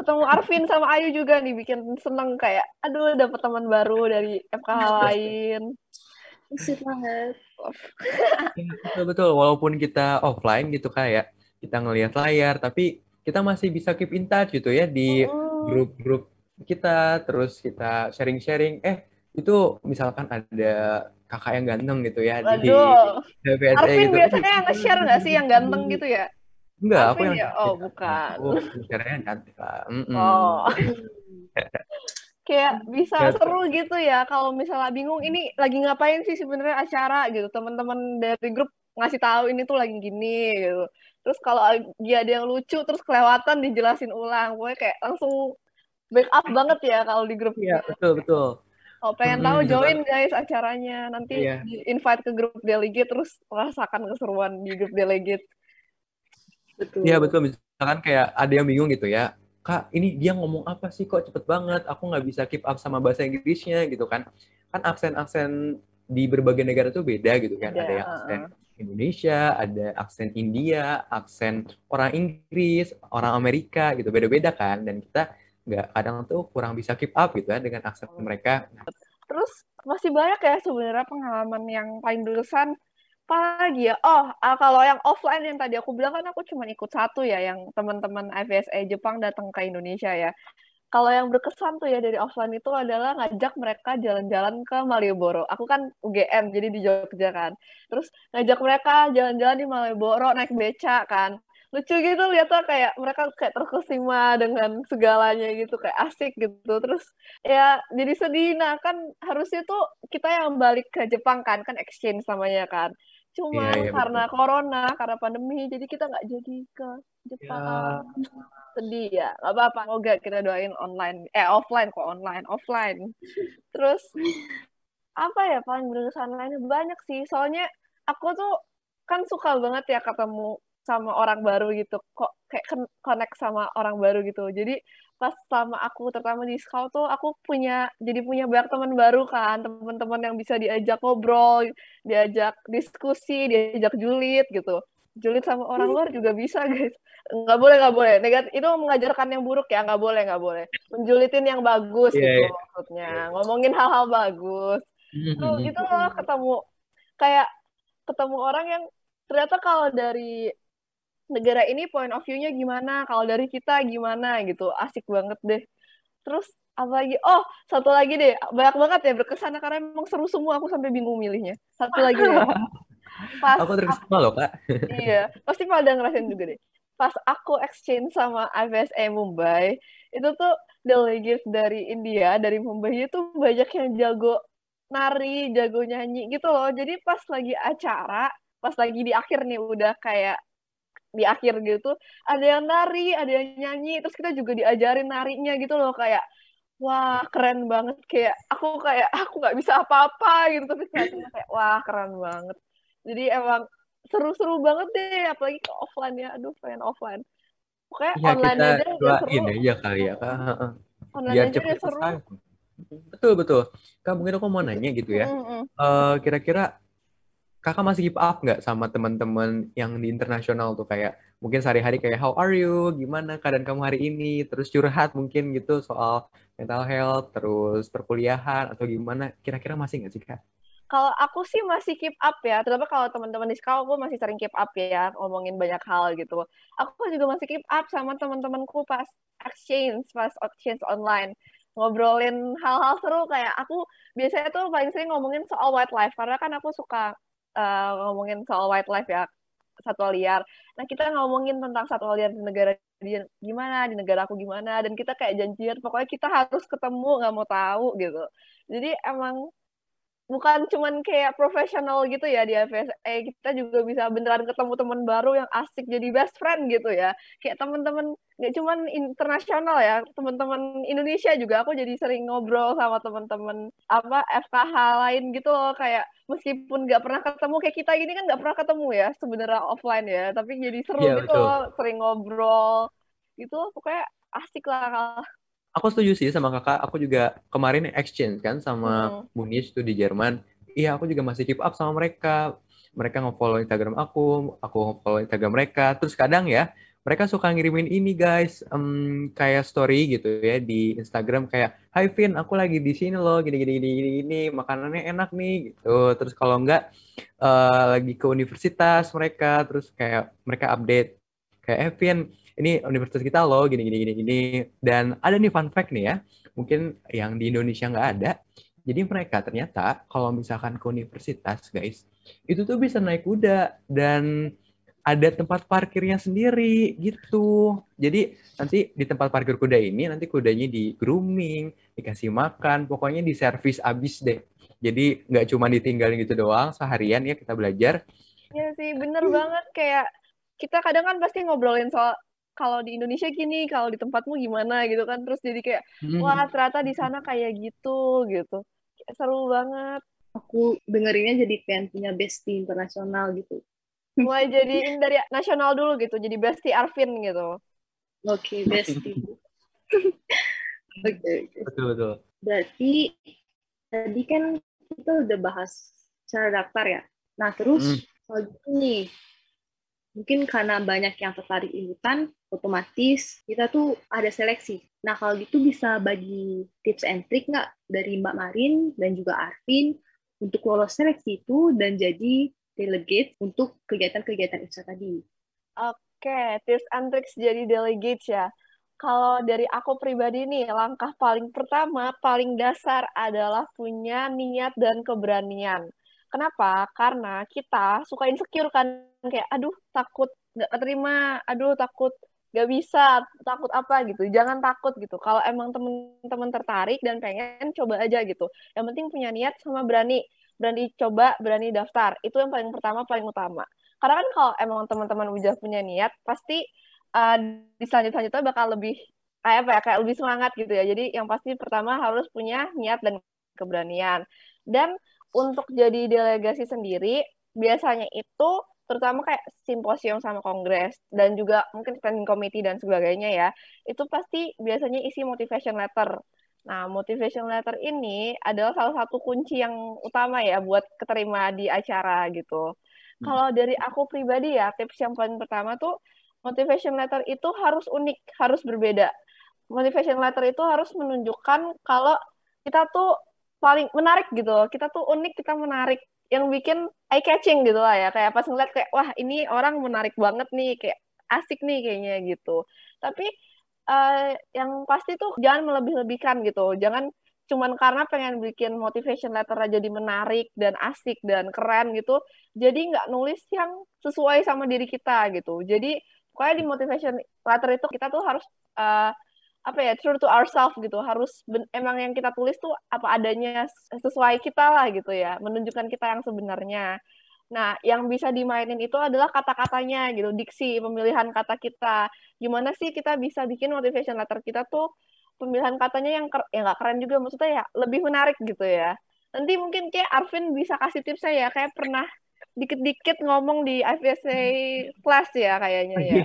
ketemu Arvin sama Ayu juga nih bikin seneng kayak aduh dapet teman baru dari FKH lain Sweet banget. Ya, betul betul walaupun kita offline gitu kayak kita ngelihat layar tapi kita masih bisa keep in touch gitu ya di grup-grup kita terus kita sharing-sharing eh itu misalkan ada kakak yang ganteng gitu ya Waduh. di Arvin gitu. biasanya yang nge-share nggak sih yang ganteng gitu ya? Enggak, aku yang ya? Oh, bukan. Aku share-nya cantik lah. Mm -mm. Oh. kayak bisa seru gitu ya kalau misalnya bingung ini lagi ngapain sih sebenarnya acara gitu teman-teman dari grup ngasih tahu ini tuh lagi gini gitu terus kalau dia ada yang lucu terus kelewatan dijelasin ulang pokoknya kayak langsung backup banget ya kalau di grup Iya, betul betul. Oh, pengen hmm, tahu join guys acaranya. Nanti di invite ke grup delegate terus rasakan keseruan di grup delegate. Betul. Iya, betul. Misalkan kayak ada yang bingung gitu ya. Kak, ini dia ngomong apa sih kok cepet banget? Aku nggak bisa keep up sama bahasa Inggrisnya gitu kan. Kan aksen-aksen di berbagai negara tuh beda gitu kan. Beda, ada yang aksen uh Indonesia, ada aksen India, aksen orang Inggris, orang Amerika gitu. Beda-beda kan. Dan kita nggak kadang tuh kurang bisa keep up gitu ya dengan aksen mereka. Terus masih banyak ya sebenarnya pengalaman yang paling berkesan apalagi ya? Oh ah, kalau yang offline yang tadi aku bilang kan aku cuma ikut satu ya yang teman-teman FSA Jepang datang ke Indonesia ya. Kalau yang berkesan tuh ya dari offline itu adalah ngajak mereka jalan-jalan ke Malioboro. Aku kan UGM, jadi di Jogja kan. Terus ngajak mereka jalan-jalan di Malioboro, naik beca kan. Lucu gitu lihatnya kayak mereka kayak terkesima dengan segalanya gitu kayak asik gitu. Terus ya jadi sedih. Nah kan harusnya tuh kita yang balik ke Jepang kan kan exchange namanya kan cuma yeah, yeah, karena betul. corona karena pandemi jadi kita nggak jadi ke Jepang. Yeah. sedih ya nggak apa-apa. Semoga kita doain online. Eh offline kok online offline. Terus apa ya paling berkesan lainnya? Banyak sih. Soalnya aku tuh kan suka banget ya ketemu sama orang baru gitu. Kok kayak connect sama orang baru gitu. Jadi pas sama aku terutama di scout tuh aku punya jadi punya banyak teman baru kan. Teman-teman yang bisa diajak ngobrol diajak diskusi diajak julid gitu. Julid sama orang luar juga bisa guys. Nggak boleh nggak boleh. Negatif itu mengajarkan yang buruk ya. Nggak boleh nggak boleh. Menjulitin yang bagus yeah, gitu yeah. maksudnya. Ngomongin hal-hal bagus. Tuh gitu loh ketemu kayak ketemu orang yang ternyata kalau dari negara ini point of view-nya gimana, kalau dari kita gimana gitu. Asik banget deh. Terus apa lagi? Oh, satu lagi deh. Banyak banget ya berkesan karena emang seru semua aku sampai bingung milihnya. Satu lagi ya. Pas aku terkesima loh, Kak. iya, pasti pada ngerasain juga deh. Pas aku exchange sama IVSA Mumbai, itu tuh delegates dari India, dari Mumbai itu banyak yang jago nari, jago nyanyi gitu loh. Jadi pas lagi acara, pas lagi di akhir nih udah kayak di akhir gitu ada yang nari ada yang nyanyi terus kita juga diajarin narinya gitu loh kayak wah keren banget kayak aku kayak aku nggak bisa apa-apa gitu tapi kayak wah keren banget. Jadi emang seru-seru banget deh apalagi ke offline ya aduh pengen offline. Pokoknya ya, online kita aja udah seru. ya kali ya kak. Online Biar aja udah seru. betul betul. Kak mungkin aku mau nanya gitu ya. Mm -hmm. uh, kira-kira kakak masih keep up nggak sama teman-teman yang di internasional tuh? Kayak mungkin sehari-hari kayak how are you, gimana keadaan kamu hari ini, terus curhat mungkin gitu soal mental health, terus perkuliahan atau gimana, kira-kira masih nggak sih kak? Kalau aku sih masih keep up ya, terutama kalau teman-teman di sekolah aku masih sering keep up ya, ngomongin banyak hal gitu. Aku juga masih keep up sama teman-temanku pas exchange, pas exchange online ngobrolin hal-hal seru. Kayak aku biasanya tuh paling sering ngomongin soal wildlife karena kan aku suka uh, ngomongin soal wildlife ya satwa liar. Nah kita ngomongin tentang satwa liar di negara dia gimana, di negara aku gimana, dan kita kayak janjian pokoknya kita harus ketemu nggak mau tahu gitu. Jadi emang bukan cuman kayak profesional gitu ya di FSA kita juga bisa beneran ketemu teman baru yang asik jadi best friend gitu ya. Kayak teman-teman nggak cuman internasional ya teman-teman Indonesia juga aku jadi sering ngobrol sama teman-teman apa FKH lain gitu loh. Kayak meskipun nggak pernah ketemu kayak kita gini kan nggak pernah ketemu ya sebenarnya offline ya. Tapi jadi seru yeah, gitu loh sering ngobrol. Gitu pokoknya asik lah aku setuju sih sama kakak. Aku juga kemarin exchange kan sama hmm. Bunis tuh di Jerman. Iya, aku juga masih keep up sama mereka. Mereka nge-follow Instagram aku, aku nge-follow Instagram mereka. Terus kadang ya, mereka suka ngirimin ini guys, um, kayak story gitu ya di Instagram kayak, Hai Vin, aku lagi di sini loh, gini gini gini gini, gini makanannya enak nih gitu. Terus kalau enggak uh, lagi ke universitas mereka, terus kayak mereka update kayak, eh Vin, ini universitas kita loh, gini gini gini gini. Dan ada nih fun fact nih ya, mungkin yang di Indonesia nggak ada. Jadi mereka ternyata kalau misalkan ke universitas guys, itu tuh bisa naik kuda dan ada tempat parkirnya sendiri gitu. Jadi nanti di tempat parkir kuda ini nanti kudanya di grooming, dikasih makan, pokoknya di servis abis deh. Jadi nggak cuma ditinggalin gitu doang seharian ya kita belajar. Iya sih, bener banget kayak kita kadang kan pasti ngobrolin soal kalau di Indonesia gini, kalau di tempatmu gimana gitu kan. Terus jadi kayak hmm. wah ternyata di sana kayak gitu gitu. Seru banget. Aku dengerinnya jadi pengen punya bestie internasional gitu mulai jadiin dari nasional dulu gitu jadi Besti Arvin gitu oke okay, Besti oke okay, betul betul berarti tadi kan kita udah bahas cara daftar ya nah terus hmm. kalau gitu nih mungkin karena banyak yang tertarik ikutan otomatis kita tuh ada seleksi nah kalau gitu bisa bagi tips and trick nggak dari Mbak Marin dan juga Arvin untuk lolos seleksi itu dan jadi delegate untuk kegiatan-kegiatan IPSA tadi. Oke, tips and tricks jadi delegate ya. Kalau dari aku pribadi nih, langkah paling pertama, paling dasar adalah punya niat dan keberanian. Kenapa? Karena kita suka insecure kan, kayak aduh takut nggak terima, aduh takut nggak bisa, takut apa gitu. Jangan takut gitu. Kalau emang temen-temen tertarik dan pengen, coba aja gitu. Yang penting punya niat sama berani berani coba, berani daftar. Itu yang paling pertama, paling utama. Karena kan kalau emang teman-teman udah punya niat, pasti uh, di selanjutnya bakal lebih kayak apa ya, kayak lebih semangat gitu ya. Jadi yang pasti pertama harus punya niat dan keberanian. Dan untuk jadi delegasi sendiri, biasanya itu terutama kayak simposium sama kongres dan juga mungkin standing committee dan sebagainya ya itu pasti biasanya isi motivation letter Nah, motivation letter ini adalah salah satu kunci yang utama ya buat keterima di acara gitu. Hmm. Kalau dari aku pribadi ya, tips yang paling pertama tuh motivation letter itu harus unik, harus berbeda. Motivation letter itu harus menunjukkan kalau kita tuh paling menarik gitu. Kita tuh unik, kita menarik. Yang bikin eye catching gitu lah ya. Kayak pas ngeliat kayak, wah ini orang menarik banget nih, kayak asik nih kayaknya gitu. Tapi uh, yang pasti tuh jangan melebih-lebihkan gitu. Jangan cuman karena pengen bikin motivation letter jadi menarik dan asik dan keren gitu. Jadi nggak nulis yang sesuai sama diri kita gitu. Jadi pokoknya di motivation letter itu kita tuh harus uh, apa ya true to ourselves gitu harus emang yang kita tulis tuh apa adanya sesuai kita lah gitu ya menunjukkan kita yang sebenarnya Nah, yang bisa dimainin itu adalah kata-katanya gitu, diksi, pemilihan kata kita. Gimana sih kita bisa bikin motivation letter kita tuh pemilihan katanya yang ya nggak keren juga maksudnya ya lebih menarik gitu ya. Nanti mungkin kayak Arvin bisa kasih tips saya kayak pernah dikit-dikit ngomong di IVSA class ya kayaknya ya.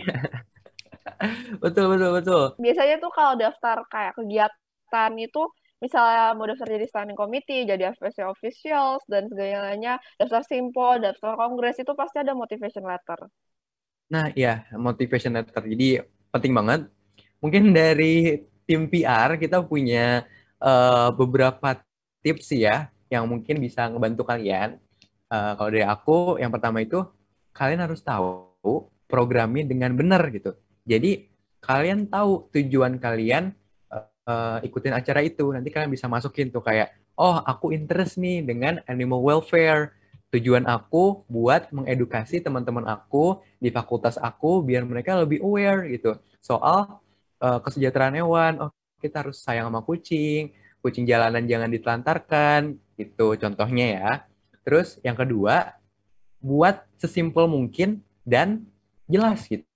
Betul betul betul. Biasanya tuh kalau daftar kayak kegiatan itu misalnya mau daftar jadi standing committee, jadi FSC officials, dan segalanya, daftar simpo, daftar kongres, itu pasti ada motivation letter. Nah, ya, motivation letter. Jadi, penting banget. Mungkin dari tim PR, kita punya uh, beberapa tips ya, yang mungkin bisa ngebantu kalian. Uh, kalau dari aku, yang pertama itu, kalian harus tahu programnya dengan benar gitu. Jadi, kalian tahu tujuan kalian uh, ikutin acara itu. Nanti kalian bisa masukin tuh kayak oh aku interest nih dengan animal welfare. Tujuan aku buat mengedukasi teman-teman aku di fakultas aku biar mereka lebih aware gitu. Soal uh, kesejahteraan hewan. Oh kita harus sayang sama kucing. Kucing jalanan jangan ditelantarkan gitu contohnya ya. Terus yang kedua buat sesimpel mungkin dan jelas gitu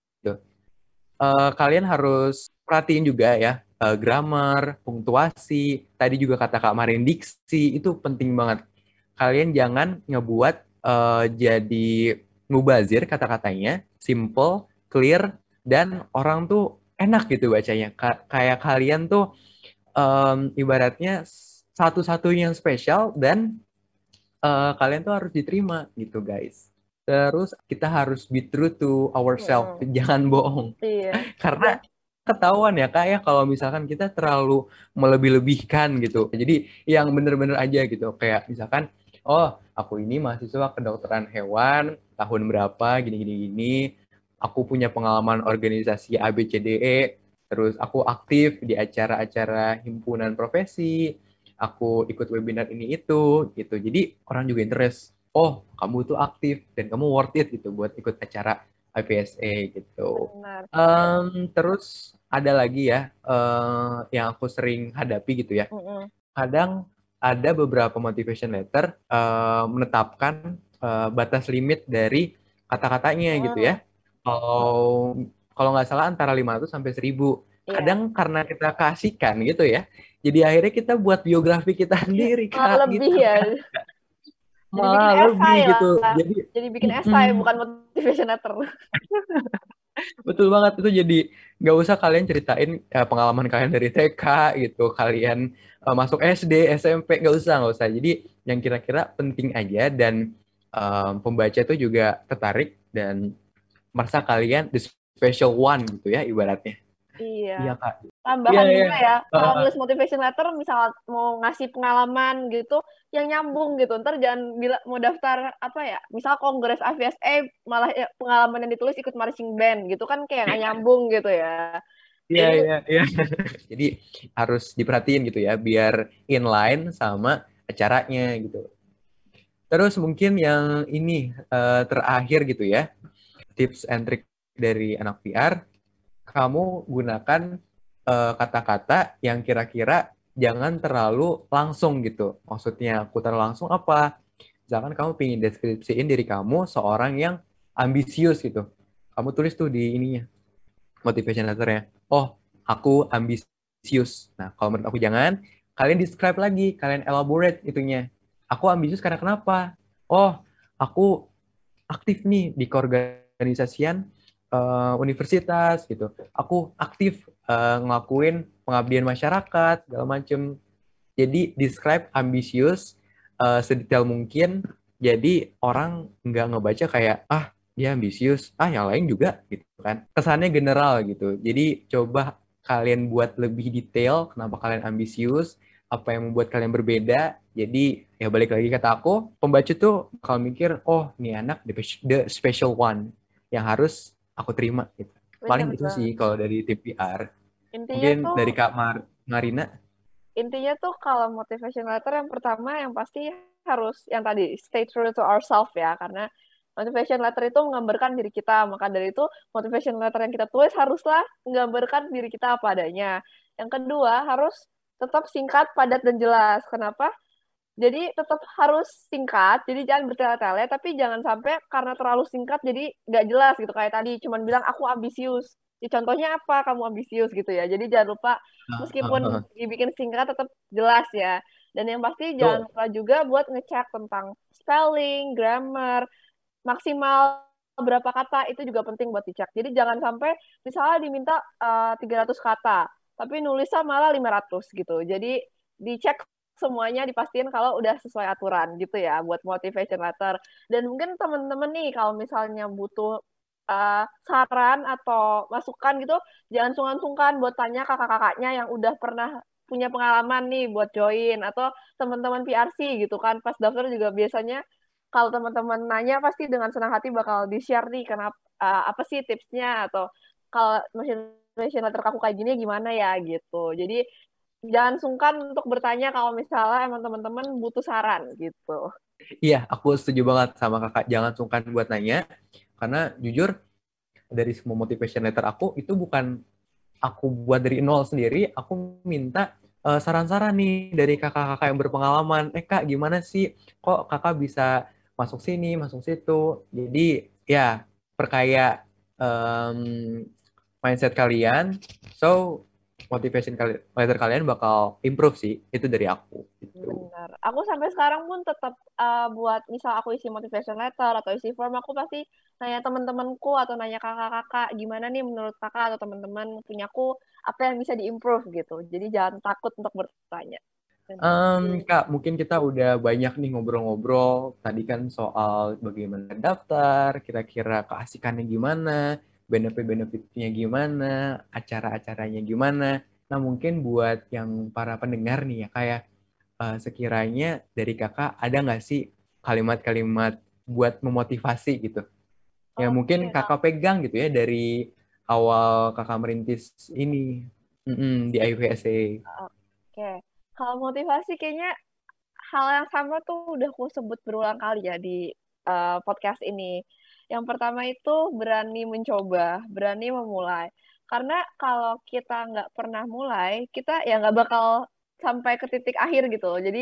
uh, kalian harus perhatiin juga ya uh, grammar, punktuasi, tadi juga kata Kak Marin diksi itu penting banget. Kalian jangan ngebuat uh, jadi mubazir kata-katanya, simple, clear, dan orang tuh enak gitu bacanya. Ka kayak kalian tuh um, ibaratnya satu-satunya yang spesial dan uh, kalian tuh harus diterima gitu guys. Terus kita harus be true to ourselves, hmm. jangan bohong. Iya. Karena ketahuan ya kak ya kalau misalkan kita terlalu melebih-lebihkan gitu. Jadi yang bener-bener aja gitu. Kayak misalkan, oh aku ini mahasiswa kedokteran hewan tahun berapa gini-gini gini. Aku punya pengalaman organisasi ABCDE. Terus aku aktif di acara-acara himpunan profesi. Aku ikut webinar ini itu gitu. Jadi orang juga interest. Oh, kamu tuh aktif dan kamu worth it gitu buat ikut acara IPSA gitu. Um, terus ada lagi ya uh, yang aku sering hadapi gitu ya. Kadang ada beberapa motivation letter uh, menetapkan uh, batas limit dari kata-katanya mm. gitu ya. Kalau kalau nggak salah antara 500 sampai 1000. Yeah. Kadang karena kita kasihkan gitu ya. Jadi akhirnya kita buat biografi kita sendiri kan. Lebih gitu. ya. malah lebih lah. gitu. Jadi jadi bikin esai mm, bukan motivation letter. Betul banget itu jadi nggak usah kalian ceritain uh, pengalaman kalian dari TK gitu, kalian uh, masuk SD, SMP nggak usah nggak usah. Jadi yang kira-kira penting aja dan um, pembaca itu juga tertarik dan merasa kalian the special one gitu ya ibaratnya. Iya. Iya kak. Tambahan iya, juga iya. ya, kalau uh, nulis motivation letter, misal mau ngasih pengalaman gitu, yang nyambung gitu. Ntar jangan bila mau daftar apa ya, misal kongres AVSA malah ya, pengalaman yang ditulis ikut marching band gitu kan kayak nggak nyambung gitu ya. Iya iya iya. Jadi harus diperhatiin gitu ya, biar inline sama acaranya gitu. Terus mungkin yang ini uh, terakhir gitu ya, tips and trick dari anak PR kamu gunakan eh, kata-kata uh, yang kira-kira jangan terlalu langsung gitu. Maksudnya aku terlalu langsung apa? Misalkan kamu ingin deskripsiin diri kamu seorang yang ambisius gitu. Kamu tulis tuh di ininya, motivation letternya. Oh, aku ambisius. Nah, kalau menurut aku jangan, kalian describe lagi, kalian elaborate itunya. Aku ambisius karena kenapa? Oh, aku aktif nih di keorganisasian uh, universitas gitu. Aku aktif uh, ngelakuin pengabdian masyarakat segala macem. Jadi describe ambisius uh, sedetail mungkin. Jadi orang nggak ngebaca kayak ah dia ambisius, ah yang lain juga gitu kan. Kesannya general gitu. Jadi coba kalian buat lebih detail kenapa kalian ambisius, apa yang membuat kalian berbeda. Jadi ya balik lagi kata aku, pembaca tuh kalau mikir, oh ini anak the special one yang harus aku terima gitu. Bener, Paling betul. itu sih kalau dari tim PR. Intinya Mungkin tuh, dari Kak Mar Marina. Intinya tuh kalau motivation letter yang pertama yang pasti harus yang tadi stay true to ourselves ya karena motivation letter itu menggambarkan diri kita maka dari itu motivation letter yang kita tulis haruslah menggambarkan diri kita apa adanya. Yang kedua harus tetap singkat, padat dan jelas. Kenapa? Jadi tetap harus singkat jadi jangan bertele-tele tapi jangan sampai karena terlalu singkat jadi nggak jelas gitu kayak tadi. Cuman bilang aku ambisius. Ya, contohnya apa? Kamu ambisius gitu ya. Jadi jangan lupa ah, meskipun uh, uh, uh. dibikin singkat tetap jelas ya. Dan yang pasti jangan lupa juga buat ngecek tentang spelling grammar maksimal berapa kata itu juga penting buat dicek. Jadi jangan sampai misalnya diminta uh, eh, 300 kata tapi nulisnya malah 500 gitu. Jadi dicek semuanya dipastiin kalau udah sesuai aturan gitu ya buat motivation letter. Dan mungkin teman-teman nih kalau misalnya butuh uh, saran atau masukan gitu, jangan sungkan-sungkan buat tanya kakak-kakaknya yang udah pernah punya pengalaman nih buat join atau teman-teman PRC gitu kan. Pas daftar juga biasanya kalau teman-teman nanya pasti dengan senang hati bakal di-share nih kenapa uh, apa sih tipsnya atau kalau motivation letter kamu kayak gini gimana ya gitu. Jadi jangan sungkan untuk bertanya kalau misalnya emang teman-teman butuh saran gitu. Iya, aku setuju banget sama kakak. Jangan sungkan buat nanya, karena jujur dari semua motivation letter aku itu bukan aku buat dari nol sendiri. Aku minta uh, saran-saran nih dari kakak-kakak yang berpengalaman. Eh kak, gimana sih? Kok kakak bisa masuk sini, masuk situ? Jadi ya perkaya um, mindset kalian. So motivation kali letter kalian bakal improve sih itu dari aku gitu. Benar. Aku sampai sekarang pun tetap uh, buat misal aku isi motivation letter atau isi form aku pasti nanya teman-temanku atau nanya kakak-kakak gimana nih menurut kakak atau teman-teman punyaku apa yang bisa diimprove gitu. Jadi jangan takut untuk bertanya. Um, Kak, mungkin kita udah banyak nih ngobrol-ngobrol. Tadi kan soal bagaimana daftar, kira-kira keasikannya gimana, benefit-benefitnya gimana, acara-acaranya gimana. Nah, mungkin buat yang para pendengar nih ya, kayak uh, sekiranya dari kakak ada nggak sih kalimat-kalimat buat memotivasi gitu? Ya mungkin kakak pegang gitu ya dari awal kakak merintis ini mm -mm, di IVSA. Oke. Okay kalau motivasi kayaknya hal yang sama tuh udah aku sebut berulang kali ya di uh, podcast ini. Yang pertama itu berani mencoba, berani memulai. Karena kalau kita nggak pernah mulai, kita ya nggak bakal sampai ke titik akhir gitu. Jadi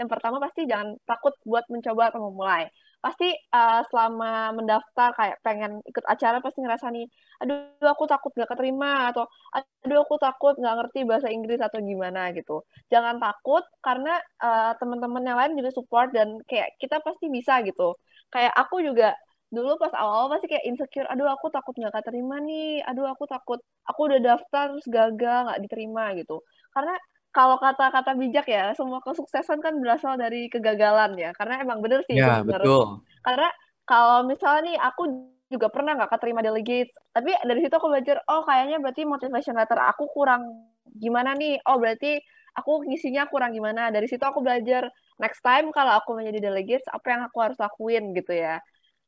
yang pertama pasti jangan takut buat mencoba atau memulai pasti uh, selama mendaftar kayak pengen ikut acara pasti ngerasa nih aduh aku takut nggak keterima atau aduh aku takut nggak ngerti bahasa Inggris atau gimana gitu jangan takut karena uh, teman-teman yang lain juga support dan kayak kita pasti bisa gitu kayak aku juga dulu pas awal-awal pasti kayak insecure aduh aku takut nggak keterima nih aduh aku takut aku udah daftar terus gagal nggak diterima gitu karena kalau kata-kata bijak ya, semua kesuksesan kan berasal dari kegagalan ya. Karena emang bener sih. Ya, bener. betul. Karena kalau misalnya nih, aku juga pernah nggak keterima delegate. Tapi dari situ aku belajar, oh kayaknya berarti motivation letter aku kurang gimana nih. Oh berarti aku ngisinya kurang gimana. Dari situ aku belajar, next time kalau aku menjadi delegate, apa yang aku harus lakuin gitu ya.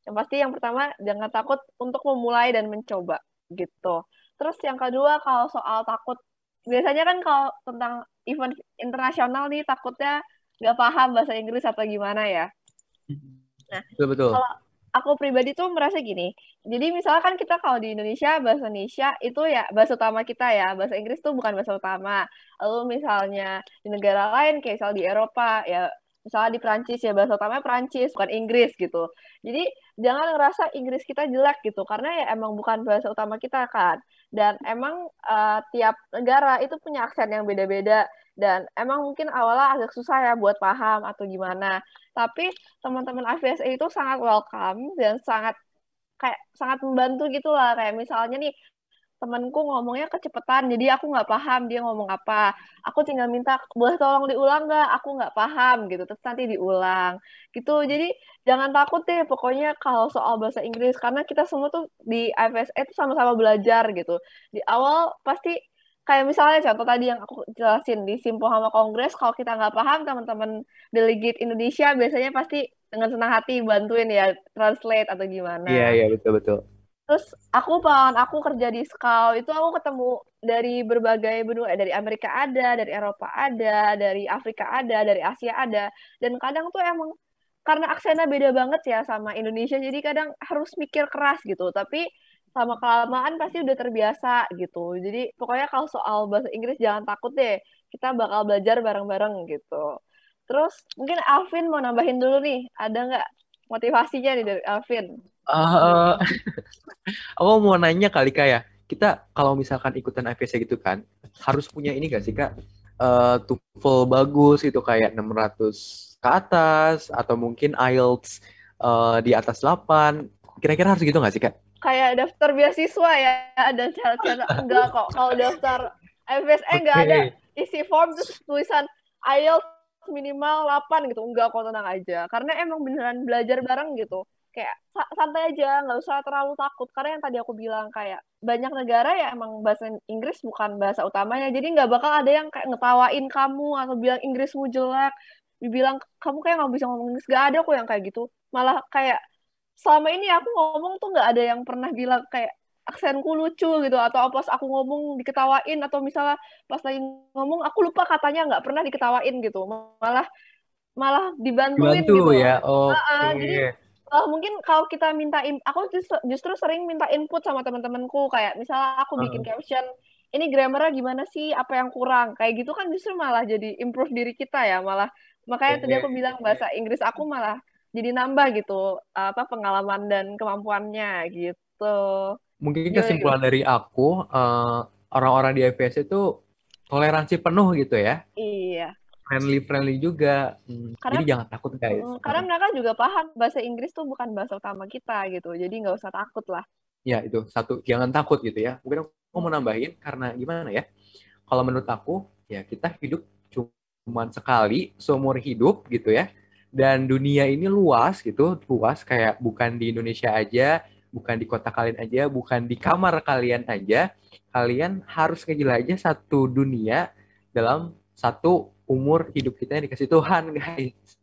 Yang pasti yang pertama, jangan takut untuk memulai dan mencoba gitu. Terus yang kedua, kalau soal takut biasanya kan kalau tentang event internasional nih takutnya nggak paham bahasa Inggris atau gimana ya. Nah, betul betul. Kalau aku pribadi tuh merasa gini. Jadi misalkan kita kalau di Indonesia bahasa Indonesia itu ya bahasa utama kita ya. Bahasa Inggris tuh bukan bahasa utama. Lalu misalnya di negara lain kayak misal di Eropa ya misalnya di Prancis ya bahasa utamanya Prancis bukan Inggris gitu. Jadi jangan ngerasa Inggris kita jelek gitu karena ya emang bukan bahasa utama kita kan. Dan emang uh, tiap negara itu punya aksen yang beda-beda dan emang mungkin awalnya agak susah ya buat paham atau gimana. Tapi teman-teman AVSA itu sangat welcome dan sangat kayak sangat membantu gitu lah kayak misalnya nih temanku ngomongnya kecepetan jadi aku nggak paham dia ngomong apa. Aku tinggal minta boleh tolong diulang nggak? Aku nggak paham gitu terus nanti diulang. Gitu jadi jangan takut deh pokoknya kalau soal bahasa Inggris karena kita semua tuh di IFSA itu sama-sama belajar gitu. Di awal pasti kayak misalnya contoh tadi yang aku jelasin di Simpo sama Kongres kalau kita nggak paham teman-teman delegate Indonesia biasanya pasti dengan senang hati bantuin ya translate atau gimana. Iya iya betul betul Terus aku pengalaman aku kerja di Scout itu aku ketemu dari berbagai benua, dari Amerika ada, dari Eropa ada, dari Afrika ada, dari Asia ada. Dan kadang tuh emang karena aksennya beda banget ya sama Indonesia, jadi kadang harus mikir keras gitu. Tapi sama kelamaan pasti udah terbiasa gitu. Jadi pokoknya kalau soal bahasa Inggris jangan takut deh. Kita bakal belajar bareng-bareng gitu. Terus mungkin Alvin mau nambahin dulu nih, ada nggak motivasinya nih dari Alvin? Uh, aku mau nanya kali kak ya, kita kalau misalkan ikutan IPC gitu kan, harus punya ini gak sih kak? Uh, TOEFL bagus itu kayak 600 ke atas atau mungkin IELTS uh, di atas 8. Kira-kira harus gitu gak sih kak? Kayak daftar beasiswa ya, ada syarat-syarat enggak kok. Kalau daftar FSE okay. enggak ada isi form terus tulisan IELTS minimal 8 gitu. Enggak kok tenang aja. Karena emang beneran belajar bareng gitu. Kayak santai aja nggak usah terlalu takut. Karena yang tadi aku bilang kayak banyak negara ya emang bahasa Inggris bukan bahasa utamanya. Jadi nggak bakal ada yang kayak ngetawain kamu atau bilang Inggrismu jelek. Dibilang kamu kayak nggak bisa ngomong Inggris. Gak ada kok yang kayak gitu. Malah kayak selama ini aku ngomong tuh nggak ada yang pernah bilang kayak aksenku lucu gitu atau pas aku ngomong diketawain atau misalnya pas lagi ngomong aku lupa katanya nggak pernah diketawain gitu. Malah malah dibantuin Dibantu, gitu. ya okay. uh, jadi uh, mungkin kalau kita minta in, aku justru, justru sering minta input sama teman-temanku. Kayak misalnya aku bikin uh. caption ini grammarnya gimana sih? Apa yang kurang? Kayak gitu kan justru malah jadi improve diri kita ya malah. Makanya okay. tadi aku bilang bahasa Inggris aku malah jadi nambah gitu apa pengalaman dan kemampuannya gitu mungkin kesimpulan dari aku uh, orang-orang di IPS itu toleransi penuh gitu ya iya friendly friendly juga. Hmm, karena, jadi jangan takut guys. Karena mereka juga paham bahasa Inggris tuh bukan bahasa utama kita gitu. Jadi nggak usah takut lah. Ya, itu satu, jangan takut gitu ya. Mungkin aku mau nambahin karena gimana ya? Kalau menurut aku, ya kita hidup cuma sekali seumur hidup gitu ya. Dan dunia ini luas gitu, luas kayak bukan di Indonesia aja, bukan di kota kalian aja, bukan di kamar kalian aja. Kalian harus ngejelajah satu dunia dalam satu umur hidup kita yang dikasih Tuhan, guys.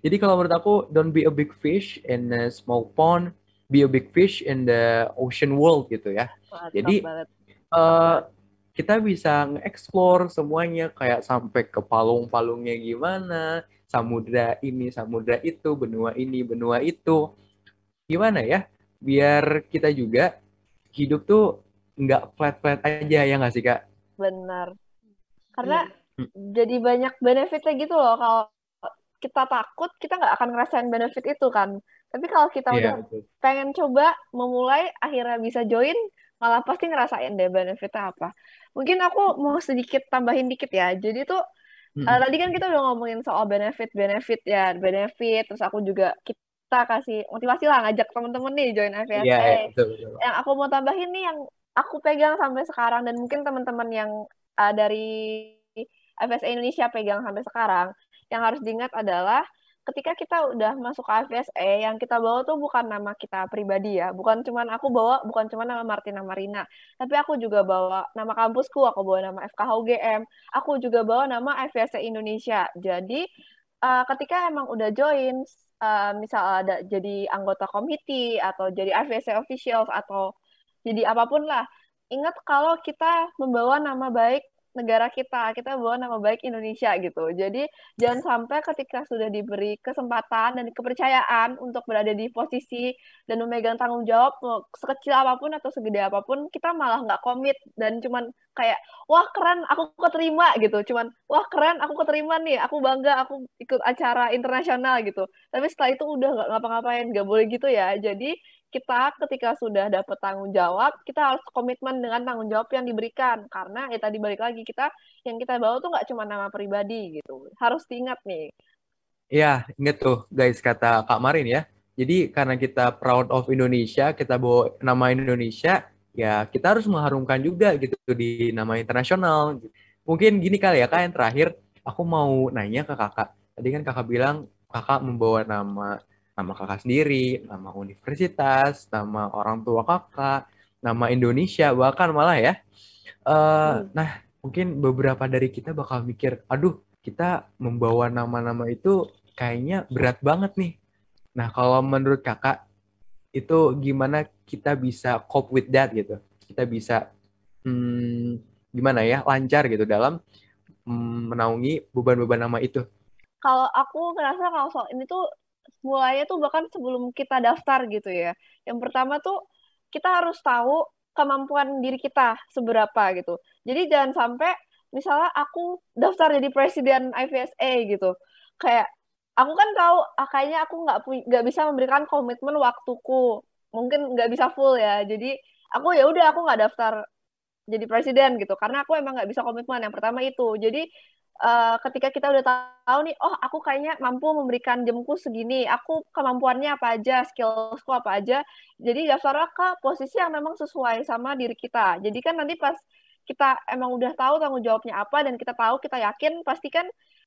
Jadi kalau menurut aku, don't be a big fish in a small pond, be a big fish in the ocean world gitu ya. Jadi uh, kita bisa nge-explore semuanya kayak sampai ke palung-palungnya gimana, samudra ini, samudra itu, benua ini, benua itu. Gimana ya? Biar kita juga hidup tuh nggak flat-flat aja ya nggak sih kak? Benar. Karena Hmm. jadi banyak benefitnya gitu loh. Kalau kita takut, kita nggak akan ngerasain benefit itu kan. Tapi kalau kita udah Iya, betul. pengen coba memulai, akhirnya bisa join, malah pasti ngerasain deh benefitnya apa. Mungkin aku mau sedikit tambahin dikit ya. Jadi tuh eh, tadi kan kita udah ngomongin soal benefit-benefit ya, benefit. Terus aku juga kita kasih motivasi lah ngajak temen-temen nih join FSA. betul, betul. Yang aku mau tambahin nih yang aku pegang sampai sekarang dan mungkin teman-teman yang uh, dari FSA Indonesia pegang sampai sekarang, yang harus diingat adalah ketika kita udah masuk ke FSA, yang kita bawa tuh bukan nama kita pribadi ya, bukan cuman aku bawa, bukan cuman nama Martina Marina, tapi aku juga bawa nama kampusku, aku bawa nama FKH UGM, aku juga bawa nama FSA Indonesia. Jadi uh, ketika emang udah join, uh, misal ada jadi anggota komite atau jadi FSA officials atau jadi apa pun lah, ingat kalau kita membawa nama baik negara kita, kita bawa nama baik Indonesia gitu. Jadi jangan sampai ketika sudah diberi kesempatan dan kepercayaan untuk berada di posisi dan memegang tanggung jawab sekecil apa pun atau segede apa pun, kita malah nggak komit dan cuman kayak wah keren aku keterima gitu, cuman wah keren aku keterima nih, aku bangga aku ikut acara internasional gitu. Tapi setelah itu udah nggak ngapa-ngapain, nggak boleh gitu ya. Jadi kita ketika sudah dapat tanggung jawab, kita harus komitmen dengan tanggung jawab yang diberikan. Karena ya tadi balik lagi, kita yang kita bawa tuh nggak cuma nama pribadi gitu. Harus diingat nih. Iya, inget tuh guys kata Kak Marin ya. Jadi karena kita proud of Indonesia, kita bawa nama Indonesia, ya kita harus mengharumkan juga gitu di nama internasional. Mungkin gini kali ya Kak, yang terakhir aku mau nanya ke Kakak. Tadi kan Kakak bilang Kakak membawa nama nama Kakak sendiri, nama universitas, nama orang tua Kakak, nama Indonesia bahkan malah ya. Uh, Hmm. Nah, mungkin beberapa dari kita bakal mikir, aduh kita membawa nama-nama itu kayaknya berat banget nih. Nah, kalau menurut kakak, itu gimana kita bisa cope with that gitu? Kita bisa, hmm, gimana ya, lancar gitu dalam hmm, menaungi beban-beban nama itu. Kalau aku ngerasa kalau soal ini tuh mulainya tuh bahkan sebelum kita daftar gitu ya. Yang pertama tuh kita harus tahu kemampuan diri kita seberapa gitu. Jadi jangan sampai misalnya aku daftar jadi presiden IVSA gitu. Kayak aku kan tahu ah, kayaknya aku nggak nggak bisa memberikan komitmen waktuku. Mungkin nggak bisa full ya. Jadi aku ya udah aku nggak daftar jadi presiden gitu. Karena aku emang nggak bisa komitmen. Yang pertama itu. Jadi uh, ketika kita udah tahu nih oh aku kayaknya mampu memberikan jamku segini. Aku kemampuannya apa aja skillsku apa aja. Jadi daftarlah ke posisi yang memang sesuai sama diri kita. Jadi kan nanti pas kita emang udah tahu tanggung jawabnya apa dan kita tahu kita yakin pasti kan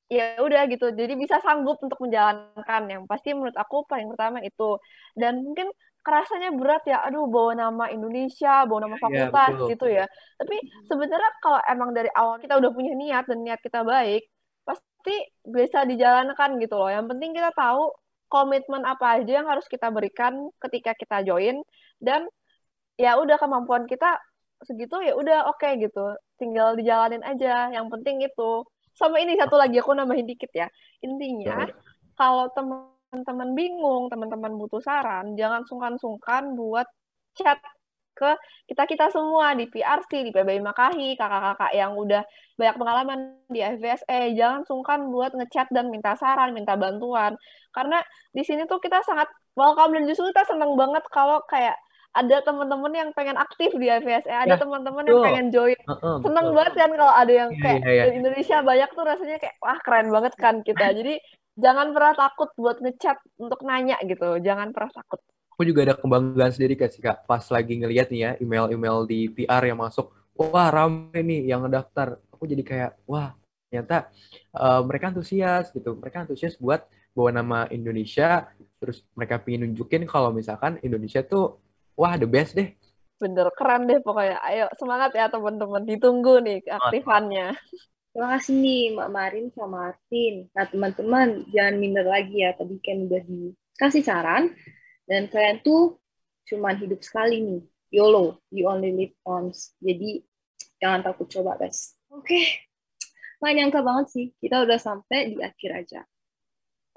ya udah gitu. Jadi bisa sanggup untuk menjalankan. Yang pasti menurut aku paling pertama itu. Dan mungkin kerasanya berat ya. Aduh bawa nama Indonesia bawa nama fakultas ya, gitu ya. Tapi sebenarnya kalau emang dari awal kita udah punya niat dan niat kita baik pasti bisa dijalankan gitu loh. Yang penting kita tahu komitmen apa aja yang harus kita berikan ketika kita join. Dan ya udah kemampuan kita segitu ya udah oke okay, gitu. Tinggal dijalanin aja. Yang penting itu. Sama ini satu lagi aku nambahin dikit ya. Intinya ya. kalau teman-teman bingung teman-teman butuh saran jangan sungkan-sungkan buat chat ke kita kita semua di PRC di PBI Makahi kakak-kakak yang udah banyak pengalaman di FVSE jangan sungkan buat ngechat dan minta saran minta bantuan. Karena di sini tuh kita sangat welcome dan justru kita seneng banget kalau kayak ada teman-teman yang pengen aktif di FSE, ada Ya, teman-teman yang pengen join. Heeh, Seneng betul. banget kan kalau ada yang Iya, kayak iya, iya. di Indonesia banyak tuh rasanya kayak wah keren banget kan kita. Jadi jangan pernah takut buat ngechat untuk nanya gitu. Jangan pernah takut. aku juga ada kebanggaan sendiri kak sih kak pas lagi ngeliat nih ya email-email di PR yang masuk wah rame nih yang ngedaftar aku jadi kayak wah ternyata uh, mereka antusias gitu mereka antusias buat bawa nama Indonesia terus mereka pengen nunjukin kalau misalkan Indonesia tuh wah the best deh bener keren deh pokoknya ayo semangat ya teman-teman ditunggu nih aktifannya Terima kasih nih Mbak Marin sama Artin. Nah teman-teman jangan minder lagi ya. Tadi kan udah dikasih saran. Dan kalian tuh cuman hidup sekali nih. YOLO, you only live once. Jadi jangan takut coba guys. Oke, okay. nggak nyangka banget sih. Kita udah sampai di akhir aja.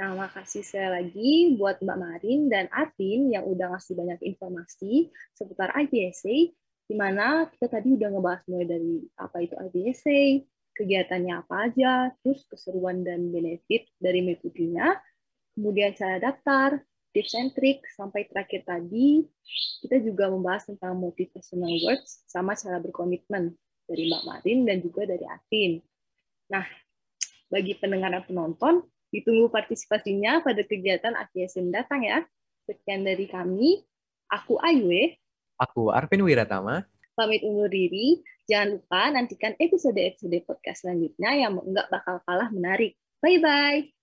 Nah, makasih saya lagi buat Mbak Marin dan Artin yang udah ngasih banyak informasi seputar IBSA, di mana kita tadi udah ngebahas mulai dari apa itu IBSA, kegiatannya apa aja, terus keseruan dan benefit dari metodenya, kemudian cara daftar, tips and sampai terakhir tadi kita juga membahas tentang motivational words sama cara berkomitmen dari Mbak Marin dan juga dari Artin. Nah, bagi pendengar dan penonton, Ditunggu partisipasinya pada kegiatan AKSM datang ya. Sekian dari kami. Aku Aywe. Aku Arvin Wiratama. Pamit undur diri. Jangan lupa nantikan episode-episode podcast selanjutnya yang nggak bakal kalah menarik. Bye-bye.